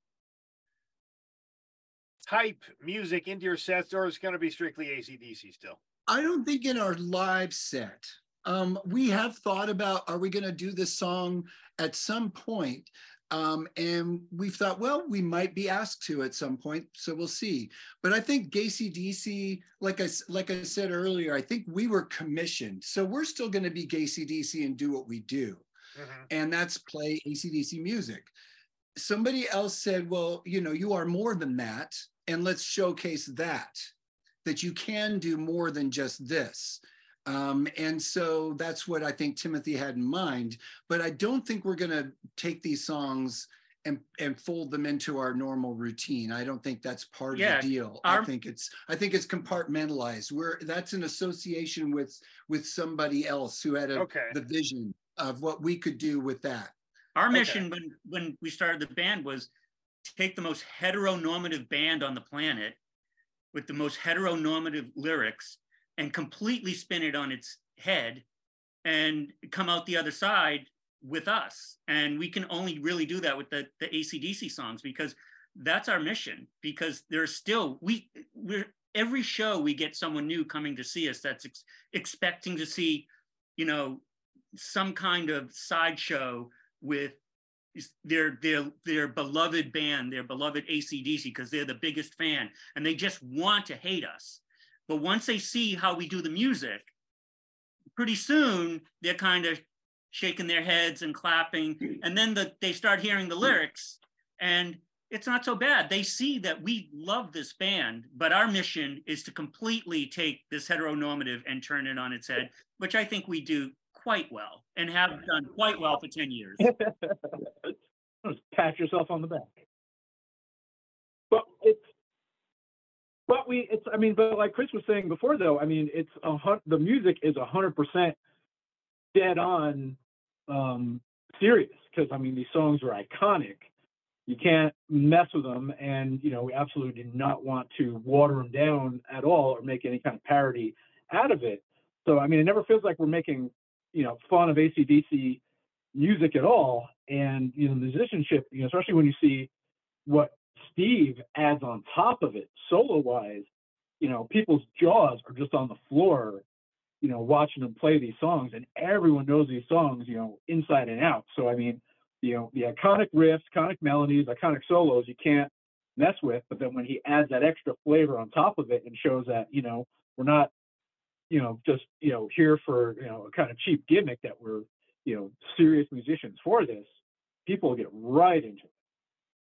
type music into your sets, or is it gonna be strictly AC/DC still? I don't think in our live set, um, we have thought about are we going to do this song at some point? Um, and we've thought, well, we might be asked to at some point, so we'll see. But I think GayC/DC, like I like I said earlier, I think we were commissioned, so we're still going to be GayC/DC and do what we do, Mhm. and that's play AC/DC music. Somebody else said, well, you know, you are more than that, and let's showcase that that you can do more than just this. Um, and so that's what I think Timothy had in mind. But I don't think we're going to take these songs and, and fold them into our normal routine. I don't think that's part Yeah, of the deal. our- I think it's I think it's compartmentalized. Where that's an association with with somebody else who had a, Okay. the vision of what we could do with that. Our Okay. mission when when we started the band was to take the most heteronormative band on the planet with the most heteronormative lyrics and completely spin it on its head and come out the other side with us. And we can only really do that with the, the AC/DC songs because that's our mission. Because there's still we we're every show we get someone new coming to see us that's ex- expecting to see, you know, some kind of sideshow with their their their beloved band, their beloved AC/DC, because they're the biggest fan, and they just want to hate us. But once they see how we do the music, pretty soon they're kind of shaking their heads and clapping, and then the, they start hearing the lyrics, and it's not so bad. They see that we love this band, but our mission is to completely take this heteronormative and turn it on its head, which I think we do quite well and have done quite well for 10 years. Pat yourself on the back. But it's, but we, it's, I mean, but like Chris was saying before, though, I mean, it's a hun- the music is a hundred percent dead on, um, serious because I mean these songs are iconic. You can't mess with them, and you know we absolutely do not want to water them down at all or make any kind of parody out of it. So I mean, it never feels like we're making you know fun of AC/DC music at all. And you know, musicianship, you know, especially when you see what Steve adds on top of it, solo wise, you know, people's jaws are just on the floor, you know, watching him play these songs, and everyone knows these songs, you know, inside and out. So I mean, you know, the iconic riffs, iconic melodies, iconic solos, you can't mess with. But then when he adds that extra flavor on top of it and shows that, you know, we're not, you know, just, you know, here for, you know, a kind of cheap gimmick that we're, you know, serious musicians for this, people get right into it.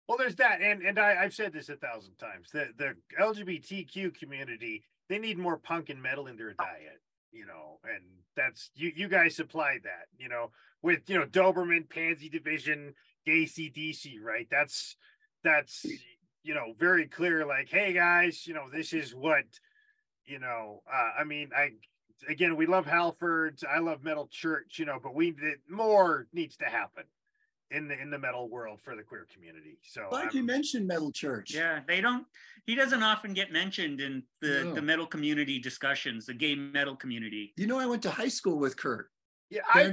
Well, there's that, and and I, I've said this a thousand times. The the LGBTQ community they need more punk and metal in their diet, you know, and that's you you guys supply that, you know, with you know Doberman, Pansy Division, GayC/DC, right? That's that's you know very clear. Like, hey guys, you know this is what you know. Uh, I mean, I again we love Halfords, I love Metal Church, you know, but we more needs to happen in the in the metal world for the queer community. So Glad I'm- you mentioned Metal Church. Yeah, they don't. He doesn't often get mentioned in the No. the metal community discussions, the gay metal community. You know, I went to high school with Kurt yeah, I,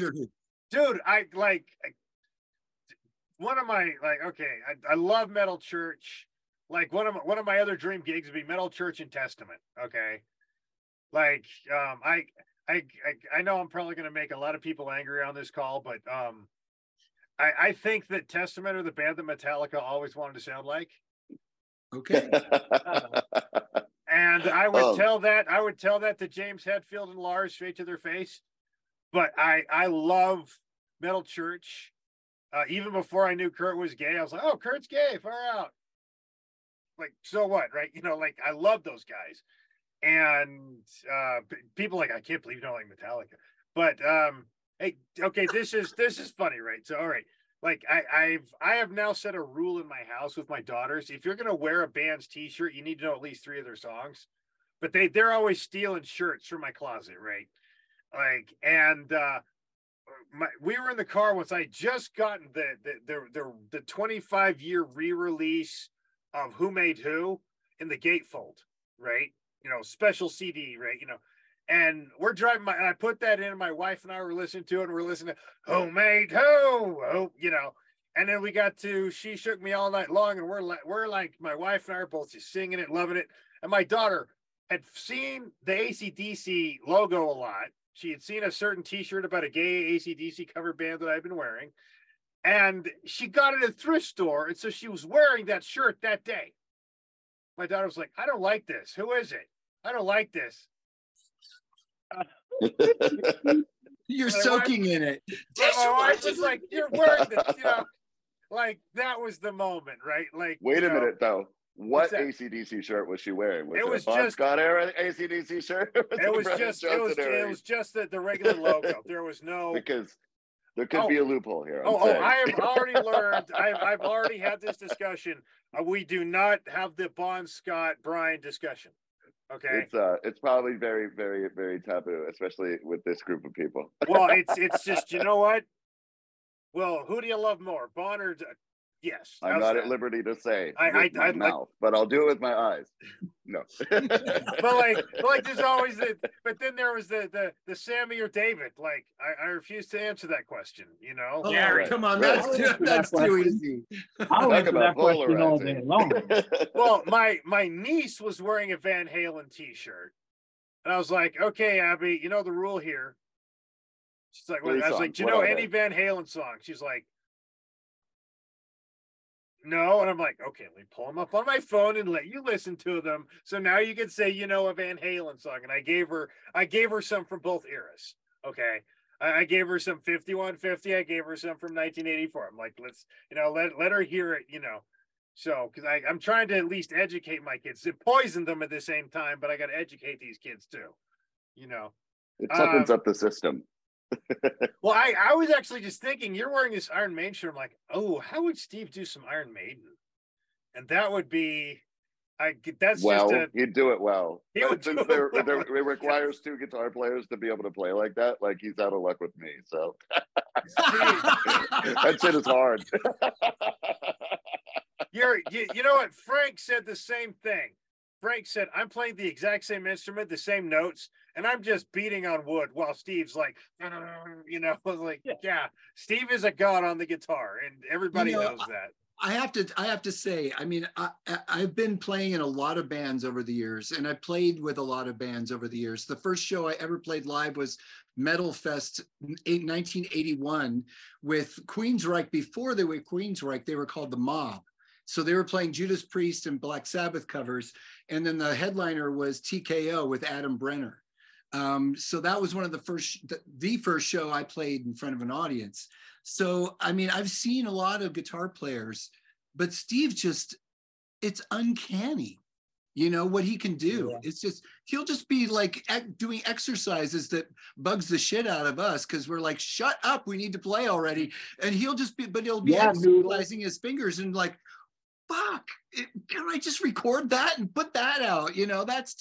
dude, I like I, one of my like okay, I, I love Metal Church. Like one of my, one of my other dream gigs would be Metal Church and Testament. Okay, like um, I I I, I know I'm probably going to make a lot of people angry on this call, but um, I I think that Testament are the band that Metallica always wanted to sound like. Okay. And I would Oh. tell that I would tell that to James Hetfield and Lars straight to their face. But I I love Metal Church. Uh, even before I knew Kurt was gay, I was like, oh, Kurt's gay, far out. Like, so what, right? You know, like I love those guys. And uh, p- people like, I can't believe you don't like Metallica. But um, hey, okay, this is this is funny, right? So all right, like I, I've I have now set a rule in my house with my daughters. If you're gonna wear a band's T-shirt, you need to know at least three of their songs. But they they're always stealing shirts from my closet, right? Like and uh my, we were in the car once. I just gotten the the the the, the 25 year re-release of Who Made Who in the gatefold, right? You know, special CD, right? You know, and we're driving my and I put that in. My wife and I were listening to it, and we're listening to Who Made Who, oh, you know. And then we got to She Shook Me All Night Long, and we're like, we're like, my wife and I are both just singing it, loving it. And my daughter had seen the AC/DC logo a lot. She had seen a certain T-shirt about a gay AC/DC cover band that I've been wearing, and she got it at a thrift store, and so she was wearing that shirt that day. My daughter was like, "I don't like this. Who is it? I don't like this." You're My wife- soaking in it. But my wife was like, "You're wearing this," you know. Like that was the moment, right? Like, Wait a know, minute though. What AC/DC shirt was she wearing? Was It it, was a Bon just- Scott era AC/DC shirt? It a was Brian just, it was, Johnson era it was just the, the regular logo. There was no. because there could Oh. be a loophole here. I'm Oh, oh. I have already learned. I've, I've already had this discussion. Uh, we do not have the Bon Scott Brian discussion. Okay. It's uh, it's probably very, very, very taboo, especially with this group of people. Well, it's it's just you know what. Well, who do you love more, Bon or? D- Yes. I'm how's not that? at liberty to say I- with I- my I'd like- mouth, but I'll do it with my eyes. No. but like, but like, there's always the. But then there was the the the Sammy or David. Like, I, I refuse to answer that question. You know. Oh, Gary. come on, Right. that's too, that's too easy. I'll Talk answer that about question all day long. well, my my niece was wearing a Van Halen T-shirt, and I was like, "Okay, Abby, you know the rule here." She's like, Three "I was like, do you What know any they? Van Halen song?" She's like, "No," and I'm like, "Okay, let me pull them up on my phone and let you listen to them." So now you can say you know a Van Halen song, and I gave her I gave her some from both eras. Okay. I I gave her some 5150. I gave her some from 1984. I'm like, let's, you know, let let her hear it, you know. So, because I'm trying to at least educate my kids. It poisoned them at the same time, but I got to educate these kids too. You know. it toughens Um, up the system. Well, I I was actually just thinking you're wearing this Iron Maiden shirt. I'm like, oh, how would Steve do some Iron Maiden? And that would be, I that's well, just a he'd do it well. He would do Since it there, well, there, it requires two guitar players to be able to play like that. Like he's out of luck with me. So that shit is hard. You're, you, you know what? Frank said the same thing. Frank said, I'm playing the exact same instrument, the same notes, and I'm just beating on wood while Steve's like, you know, like, Yeah. yeah, Steve is a god on the guitar, and everybody know, knows that. I have to I have to say, I mean, I, I- I've been playing in a lot of bands over the years, and I played with a lot of bands over the years. The first show I ever played live was Metal Fest in 1981 with Queensryche. Before they were Queensryche, they were called the Mob. So they were playing Judas Priest and Black Sabbath covers, and then the headliner was TKO with Adam Brenner. Um, so that was one of the first, the, first show I played in front of an audience. So, I mean, I've seen a lot of guitar players, but Steve just, it's uncanny, you know, what he can do. Yeah. It's just, he'll just be like doing exercises that bugs the shit out of us because we're like, shut up, we need to play already. And he'll just be, but he'll be Yeah, noodle. exercising his fingers and like, fuck, can I just record that and put that out? You know, that's,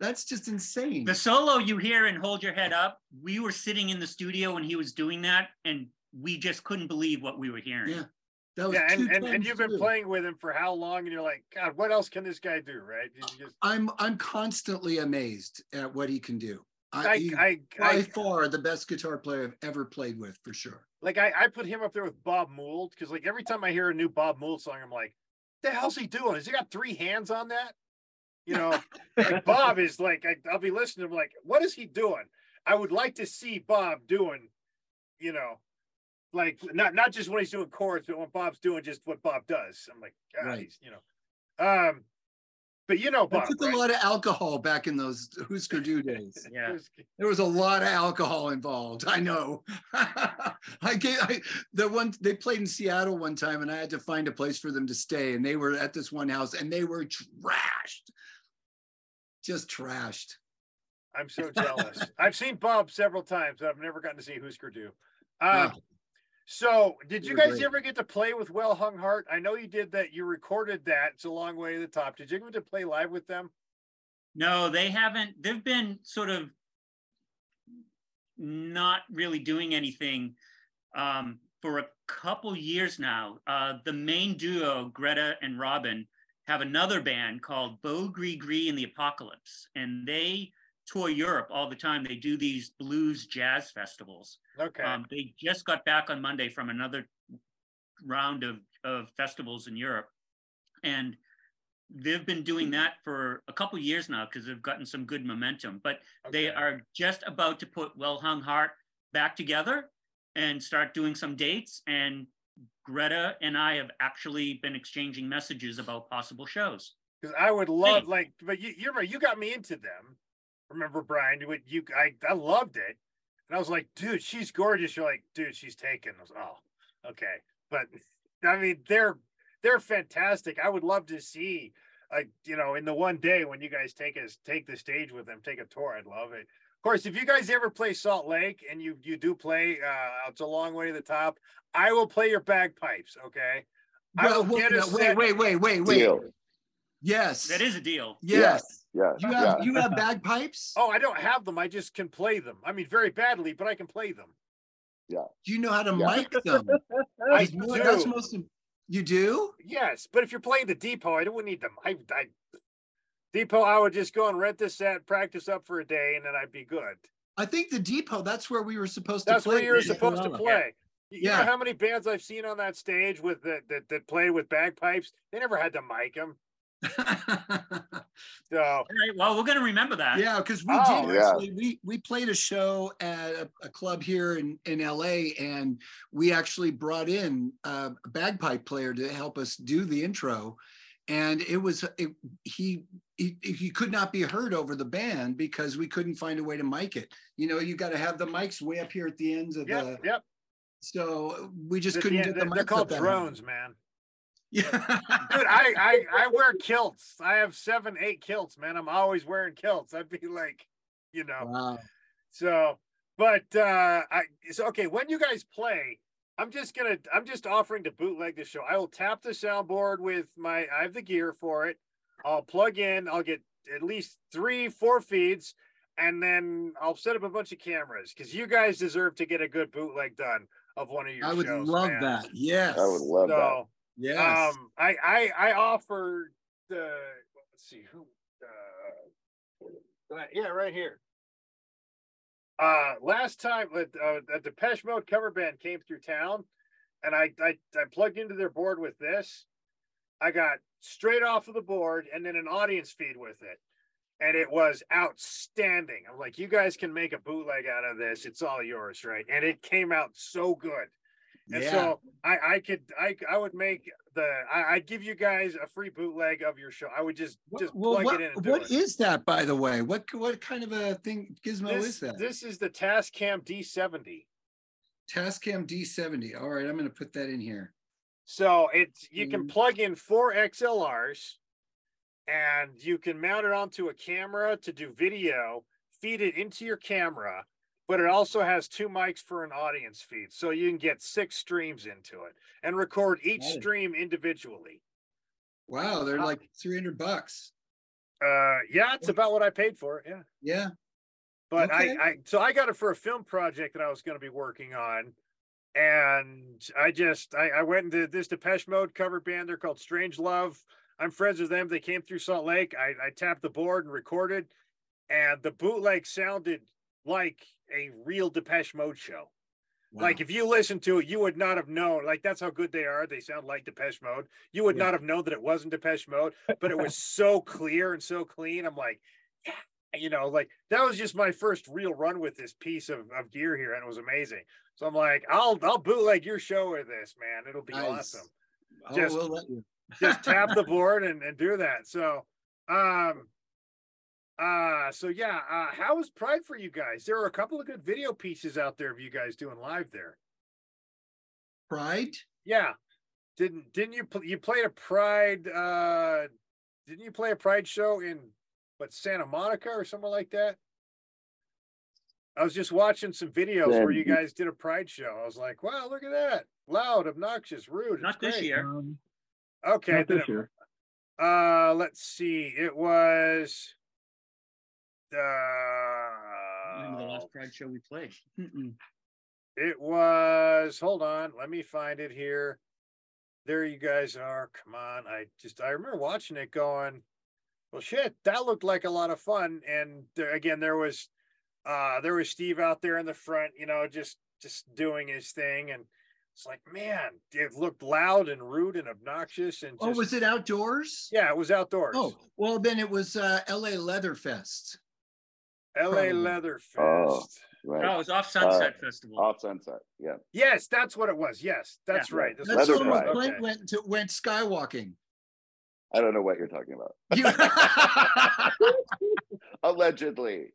that's just insane. The solo you hear and hold your head up, we were sitting in the studio when he was doing that, and we just couldn't believe what we were hearing. Yeah. That was Yeah, and, and, and you've been two. playing with him for how long? And you're like, God, what else can this guy do? Right? Just, I'm I'm constantly amazed at what he can do. I, I, he- I, by I, far the best guitar player I've ever played with, for sure. like I, I put him up there with Bob Mould because like every time I hear a new Bob Mould song, I'm like, the hell's he doing? Has he got three hands on that? You know, like Bob is like, I, I'll be listening. I'm like, what is he doing? I would like to see Bob doing, you know, like not not just when he's doing chords, but when Bob's doing just what Bob does. I'm like, God, Right. he's, you know, um, but you know, I took right? a lot of alcohol back in those Husker Du days. Yeah. There's- There was a lot of alcohol involved. I know. I gave I, the one they played in Seattle one time, and I had to find a place for them to stay, and they were at this one house, and they were trashed, just trashed. I'm so jealous. I've seen Bob several times, but I've never gotten to see Husker Du. Um, Wow. So, did you guys great. ever get to play with Well Hung Heart? I know you did that. You recorded that. It's a long way to the top. Did you ever get to play live with them? No, they haven't. They've been sort of not really doing anything um, for a couple years now. Uh, the main duo, Greta and Robin, have another band called Beau Gris Gris and the Apocalypse, and they tour Europe all the time. They do these blues jazz festivals. Okay. Um, they just got back on Monday from another round of, of festivals in Europe. And they've been doing that for a couple years now because they've gotten some good momentum. But they are just about to put Well Hung Heart back together and start doing some dates. And Greta and I have actually been exchanging messages about possible shows. Because I would love Hey. like, but you you're right. You got me into them. Remember, Brian? You you I I loved it, and I was like, dude, she's gorgeous. You're like, dude, she's taken. I was, oh, okay. But I mean, they're they're fantastic. I would love to see, like, you know, in the one day when you guys take us take the stage with them, take a tour. I'd love it. Of course, if you guys ever play Salt Lake and you you do play, uh, it's a long way to the top. I will play your bagpipes. Okay. I will wait, get a no, wait, wait, wait, wait, wait. Deal. Yes. That is a deal. Yes. Yeah. You yeah. have you have bagpipes? Oh, I don't have them. I just can play them. I mean, very badly, but I can play them. Yeah. Do you know how to Yeah. mic them? I That's mo- That's do. most. im- You do? Yes, but if you're playing the depot, I don't need them. I, I depot, I would just go and rent this set, practice up for a day, and then I'd be good. I think the depot. That's where we were supposed That's to That's where you were supposed to play. You you Yeah. know how many bands I've seen on that stage with that that, that played with bagpipes? They never had to mic them. So All right. Well, we're going to remember that. yeah, because we Oh, did yeah. We we played a show at a, a club here in in LA, and we actually brought in a bagpipe player to help us do the intro, and it was it, he. He, he could not be heard over the band because we couldn't find a way to mic it. You know, you got to have the mics way up here at the ends of yep, the. yep. So we just The- couldn't the- get the they're, mics. they're called that drones, man. Yeah. Dude, I, I I wear kilts. I have seven, eight kilts, man. I'm always wearing kilts. I'd be like, you know. wow. So, but uh I so okay, when you guys play, I'm just gonna I'm just offering to bootleg the show. I will tap the soundboard with my I have the gear for it. I'll plug in, I'll get at least three, four feeds, and then I'll set up a bunch of cameras because you guys deserve to get a good bootleg done of one of your I would shows. love man. that. Yes. I would love that. So Yes. um I I I offer the let's see who uh yeah, right here. Uh last time uh, uh, a Depeche Mode cover band came through town and I, I I plugged into their board with this. I got straight off of the board and then an audience feed with it. And it was outstanding. I'm like, you guys can make a bootleg out of this. It's all yours, right? And it came out so good. And yeah. so I, I could I I would make the I, I'd give you guys a free bootleg of your show. I would just just well, plug what, it in. What it. is that, by the way? What what kind of a thing gizmo this, is that? This is the Tascam D70. Tascam D70. All right, I'm going to put that in here. So it's you can Mm. plug in four XLRs and you can mount it onto a camera to do video, feed it into your camera, but it also has two mics for an audience feed. So you can get six streams into it and record each it. stream individually. Wow, they're like 300 bucks. Uh yeah, it's about what I paid for it. Yeah. Yeah. But Okay. I, I so I got it for a film project that I was going to be working on. And I just I, I went into this Depeche Mode cover band. They're called Strangelove. I'm friends with them. They came through Salt Lake. I, I tapped the board and recorded, and the bootleg sounded like a real Depeche Mode show. Like if you listen to it, you would not have known. Like that's how good they are. They sound like Depeche Mode. You would Yeah. not have known that it wasn't Depeche Mode, but it was so clear and so clean. I'm like, yeah, you know, like that was just my first real run with this piece of, of gear here, and it was amazing. So I'm like, I'll I'll bootleg your show with this, man. It'll be Nice. awesome. Oh, just- we'll let you. Just tap the board and, and do that. So um uh so yeah, uh how was Pride for you guys? There are a couple of good video pieces out there of you guys doing live there. Pride? Yeah. Didn't didn't you pl- you played a Pride uh didn't you play a Pride show in what Santa Monica or somewhere like that? I was just watching some videos where you guys did a pride show. I was like, wow, look at that. Loud, obnoxious, rude. Not It's this great. year. Um, Okay. not this it- year. Uh, let's see. It was. Remember the last Pride show we played? Mm-mm. it was. Hold on. Let me find it here. There you guys are. Come on. I just I remember watching it going, well shit, that looked like a lot of fun. And there, again, there was uh there was Steve out there in the front, you know, just just doing his thing. And it's like, man, it looked loud and rude and obnoxious and Oh, was it outdoors? yeah, it was outdoors. Oh, well, then it was uh, LA Leather Fest. LA probably. Leather Fest. Oh. Oh, Right. it was off Sunset Festival. Off sunset. Yeah. Yes, that's what it was. Yes, that's Yeah. right. That's That's Leather when Pride. Okay. went to went skywalking. I don't know what you're talking about. You- Allegedly.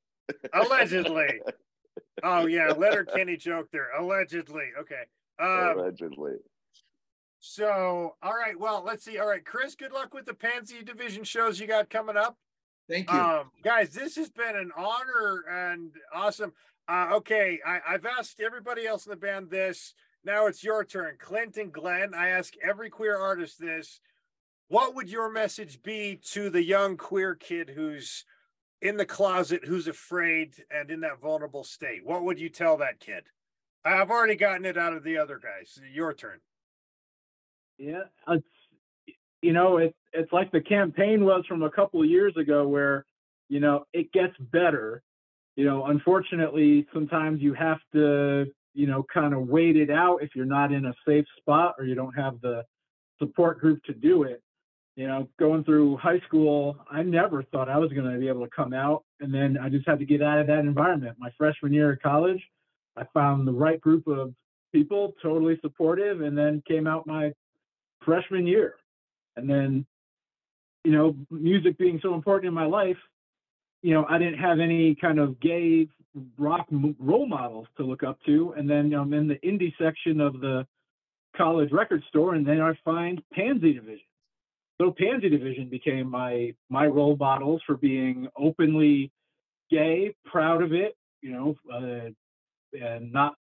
Allegedly. Oh yeah, Letterkenny joke there. Allegedly. Okay. Um, Allegedly. so all right, well, let's see. All right, Chris, good luck with the Pansy Division shows you got coming up. Thank you. Um, guys, this has been an honor and awesome. Uh, okay, I, I've asked everybody else in the band this. Now it's your turn. Clint and Glenn, I ask every queer artist this. What would your message be to the young queer kid who's in the closet, who's afraid and in that vulnerable state? What would you tell that kid? I've already gotten it out of the other guys. Your turn. Yeah, it's you know it it's like the campaign was from a couple of years ago where you know it gets better. You know, unfortunately, sometimes you have to you know kind of wait it out if you're not in a safe spot or you don't have the support group to do it. You know, going through high school, I never thought I was going to be able to come out, and then I just had to get out of that environment. My freshman year of college, I found the right group of people, totally supportive, and then came out my freshman year. And then, you know, music being so important in my life, you know, I didn't have any kind of gay rock role models to look up to. And then I'm in the indie section of the college record store, and then I find Pansy Division. So Pansy Division became my my role models for being openly gay, proud of it, you know, uh, and not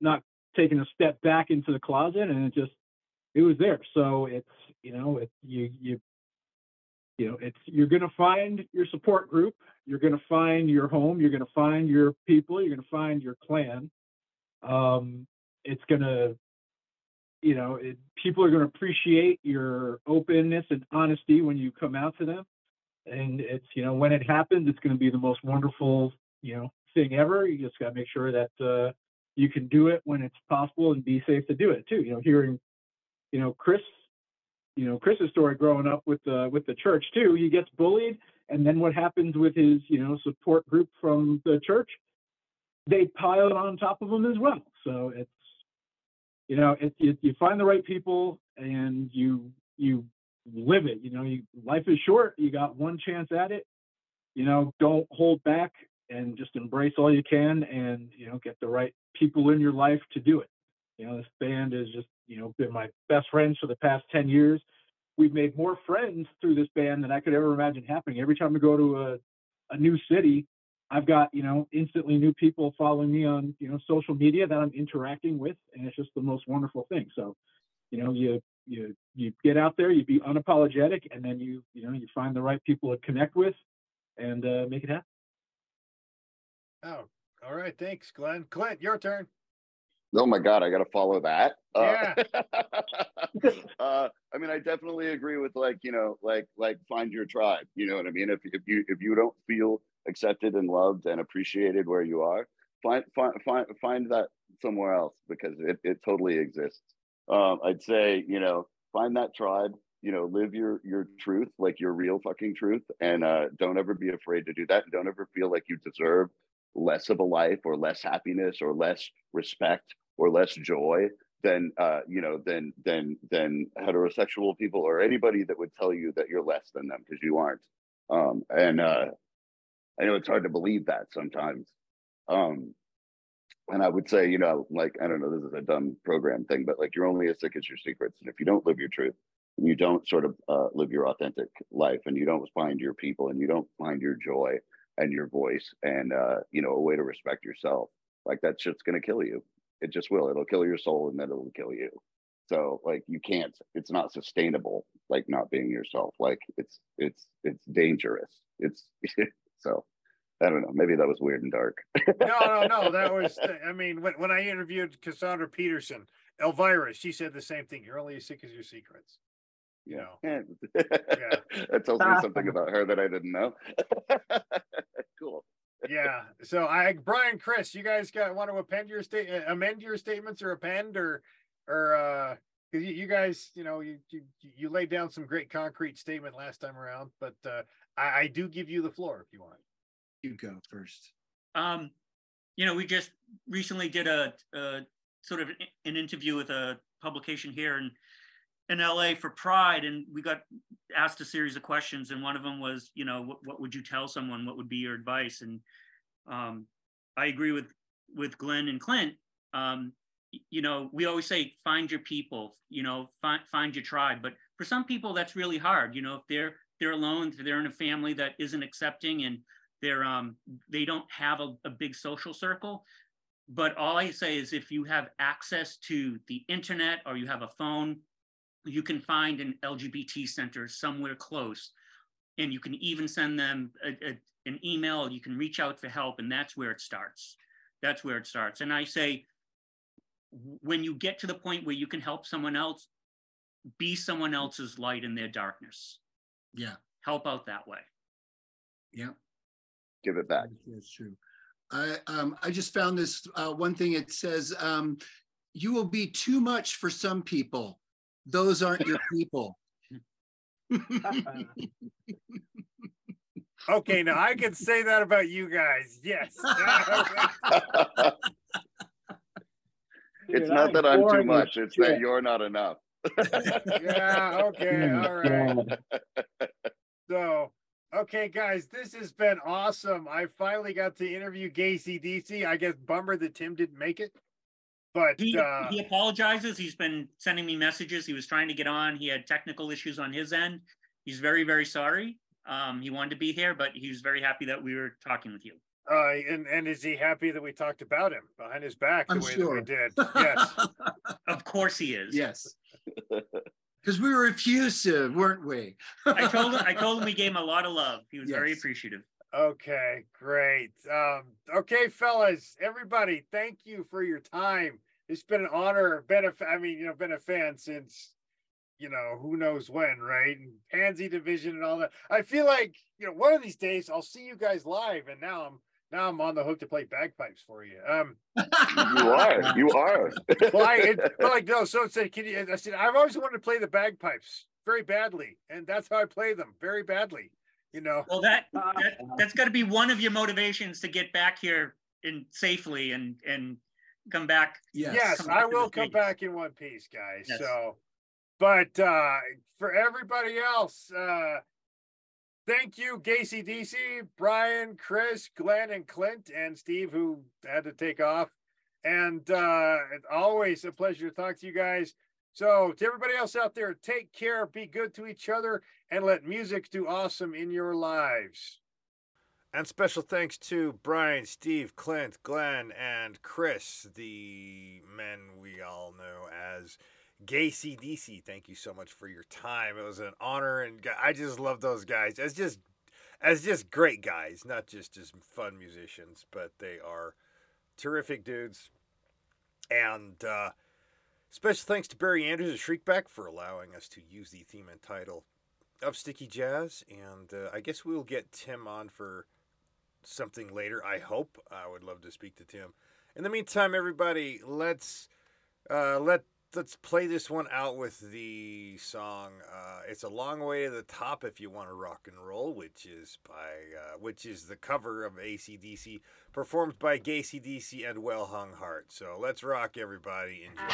not taking a step back into the closet, and it just it was there. So it's you know it you you you know it's you're gonna find your support group, you're gonna find your home, you're gonna find your people, you're gonna find your clan. Um, it's gonna you know it, people are gonna appreciate your openness and honesty when you come out to them, and it's you know when it happens, it's gonna be the most wonderful you know thing ever. You just gotta make sure that. Uh, you can do it when it's possible and be safe to do it too. You know, hearing, you know, Chris, you know, Chris's story growing up with the with the church too. He gets bullied, and then what happens with his, you know, support group from the church? They pile on top of him as well. So it's, you know, it, you you find the right people and you you live it. You know, you, life is short. You got one chance at it. You know, don't hold back and just embrace all you can and you know get the right people in your life to do it you know this band is just you know been my best friends for the past 10 years we've made more friends through this band than i could ever imagine happening every time we go to a, a new city i've got you know instantly new people following me on you know social media that i'm interacting with and it's just the most wonderful thing so you know you you you get out there you be unapologetic and then you you know you find the right people to connect with and uh, make it happen Oh, all right. Thanks, Glenn. Clint, your turn. Oh my God, I got to follow that. Yeah. Uh, uh, I mean, I definitely agree with like you know, like like find your tribe. You know what I mean? If if you if you don't feel accepted and loved and appreciated where you are, find find find find that somewhere else because it it totally exists. Um, I'd say you know find that tribe. You know, live your your truth, like your real fucking truth, and uh, don't ever be afraid to do that. And don't ever feel like you deserve less of a life or less happiness or less respect or less joy than uh, you know than than than heterosexual people or anybody that would tell you that you're less than them because you aren't. Um, and uh, I know it's hard to believe that sometimes. Um, and I would say, you know, like I don't know, this is a dumb program thing, but like you're only as sick as your secrets, and if you don't live your truth, and you don't sort of uh, live your authentic life, and you don't find your people, and you don't find your joy, and your voice and uh, you know a way to respect yourself. Like that shit's gonna kill you. It just will. It'll kill your soul and then it'll kill you. So like you can't. It's not sustainable. Like not being yourself. Like it's it's it's dangerous. It's so. I don't know. Maybe that was weird and dark. no, no, no. That was. I mean, when, when I interviewed Cassandra Peterson, Elvira, she said the same thing. You're only as sick as your secrets. You know. Yeah. that tells me something about her that I didn't know. cool. yeah. So I, Brian, Chris, you guys got want to append your state, uh, amend your statements, or append, or, or, uh, because you, you guys, you know, you, you you laid down some great concrete statement last time around, but uh, I, I do give you the floor if you want. You go first. Um, you know, we just recently did a, a sort of an interview with a publication here in in LA for Pride, and we got asked a series of questions, and one of them was, you know, what, what would you tell someone? What would be your advice? And um, I agree with with Glenn and Clint. Um, you know, we always say find your people. You know, find find your tribe. But for some people, that's really hard. You know, if they're they're alone, if they're in a family that isn't accepting, and they're um they don't have a, a big social circle. But all I say is if you have access to the internet or you have a phone, you can find an LGBT center somewhere close. And you can even send them a, a, an email, you can reach out for help, and that's where it starts. That's where it starts. And I say, when you get to the point where you can help someone else, be someone else's light in their darkness. Yeah. Help out that way. Yeah. Give it back. That's true. I um, I just found this uh, one thing. It says um, you will be too much for some people. Those aren't your people. okay, now I can say that about you guys. Yes. it's not that I'm too much, it's that you're not enough. yeah, okay, all right. So, okay, guys, this has been awesome. I finally got to interview GayC/DC. I guess bummer that Tim didn't make it. But he, uh, he apologizes. He's been sending me messages. He was trying to get on. He had technical issues on his end. He's very, very sorry. Um, he wanted to be here, but he was very happy that we were talking with you. Uh, and and is he happy that we talked about him behind his back the I'm way sure. that we did? Yes. Of course he is. yes. Because we were effusive, weren't we? I told him. I told him we gave him a lot of love. He was very appreciative. Okay, great. Um, okay, fellas, everybody, thank you for your time. It's been an honor. Been a, I mean, you know, been a fan since, you know, who knows when, right? And Pansy Division and all that. I feel like, you know, one of these days I'll see you guys live, and now I'm now I'm on the hook to play bagpipes for you. Um, You are. You are. well, I, it, but like no, so it said, can you? I said I've always wanted to play the bagpipes very badly, and that's how I play them very badly. You know. Well, that, that that's got to be one of your motivations to get back here and safely and and come back. Yes. yes, come I back to will come States. back in one piece, guys. Yes. So, but uh for everybody else, uh thank you, GayC/DC, Brian, Chris, Glenn, and Clint, and Steve, who had to take off. And uh always a pleasure to talk to you guys. So, to everybody else out there, take care, be good to each other, and let music do awesome in your lives. And special thanks to Brian, Steve, Clint, Glenn, and Chris, the men we all know as GayC/DC. Thank you so much for your time. It was an honor, and I just love those guys as just as just great guys, not just as fun musicians, but they are terrific dudes. And uh, special thanks to Barry Andrews of Shriekback for allowing us to use the theme and title of Sticky Jazz. And uh, I guess we'll get Tim on for something later. I hope. I would love to speak to Tim. In the meantime, everybody, let's uh, let let's play this one out with the song. Uh, it's a long way to the top if you want to rock and roll, which is by uh, which is the cover of AC/DC, performed by GayC/DC and Well Hung Heart. So let's rock, everybody. Enjoy.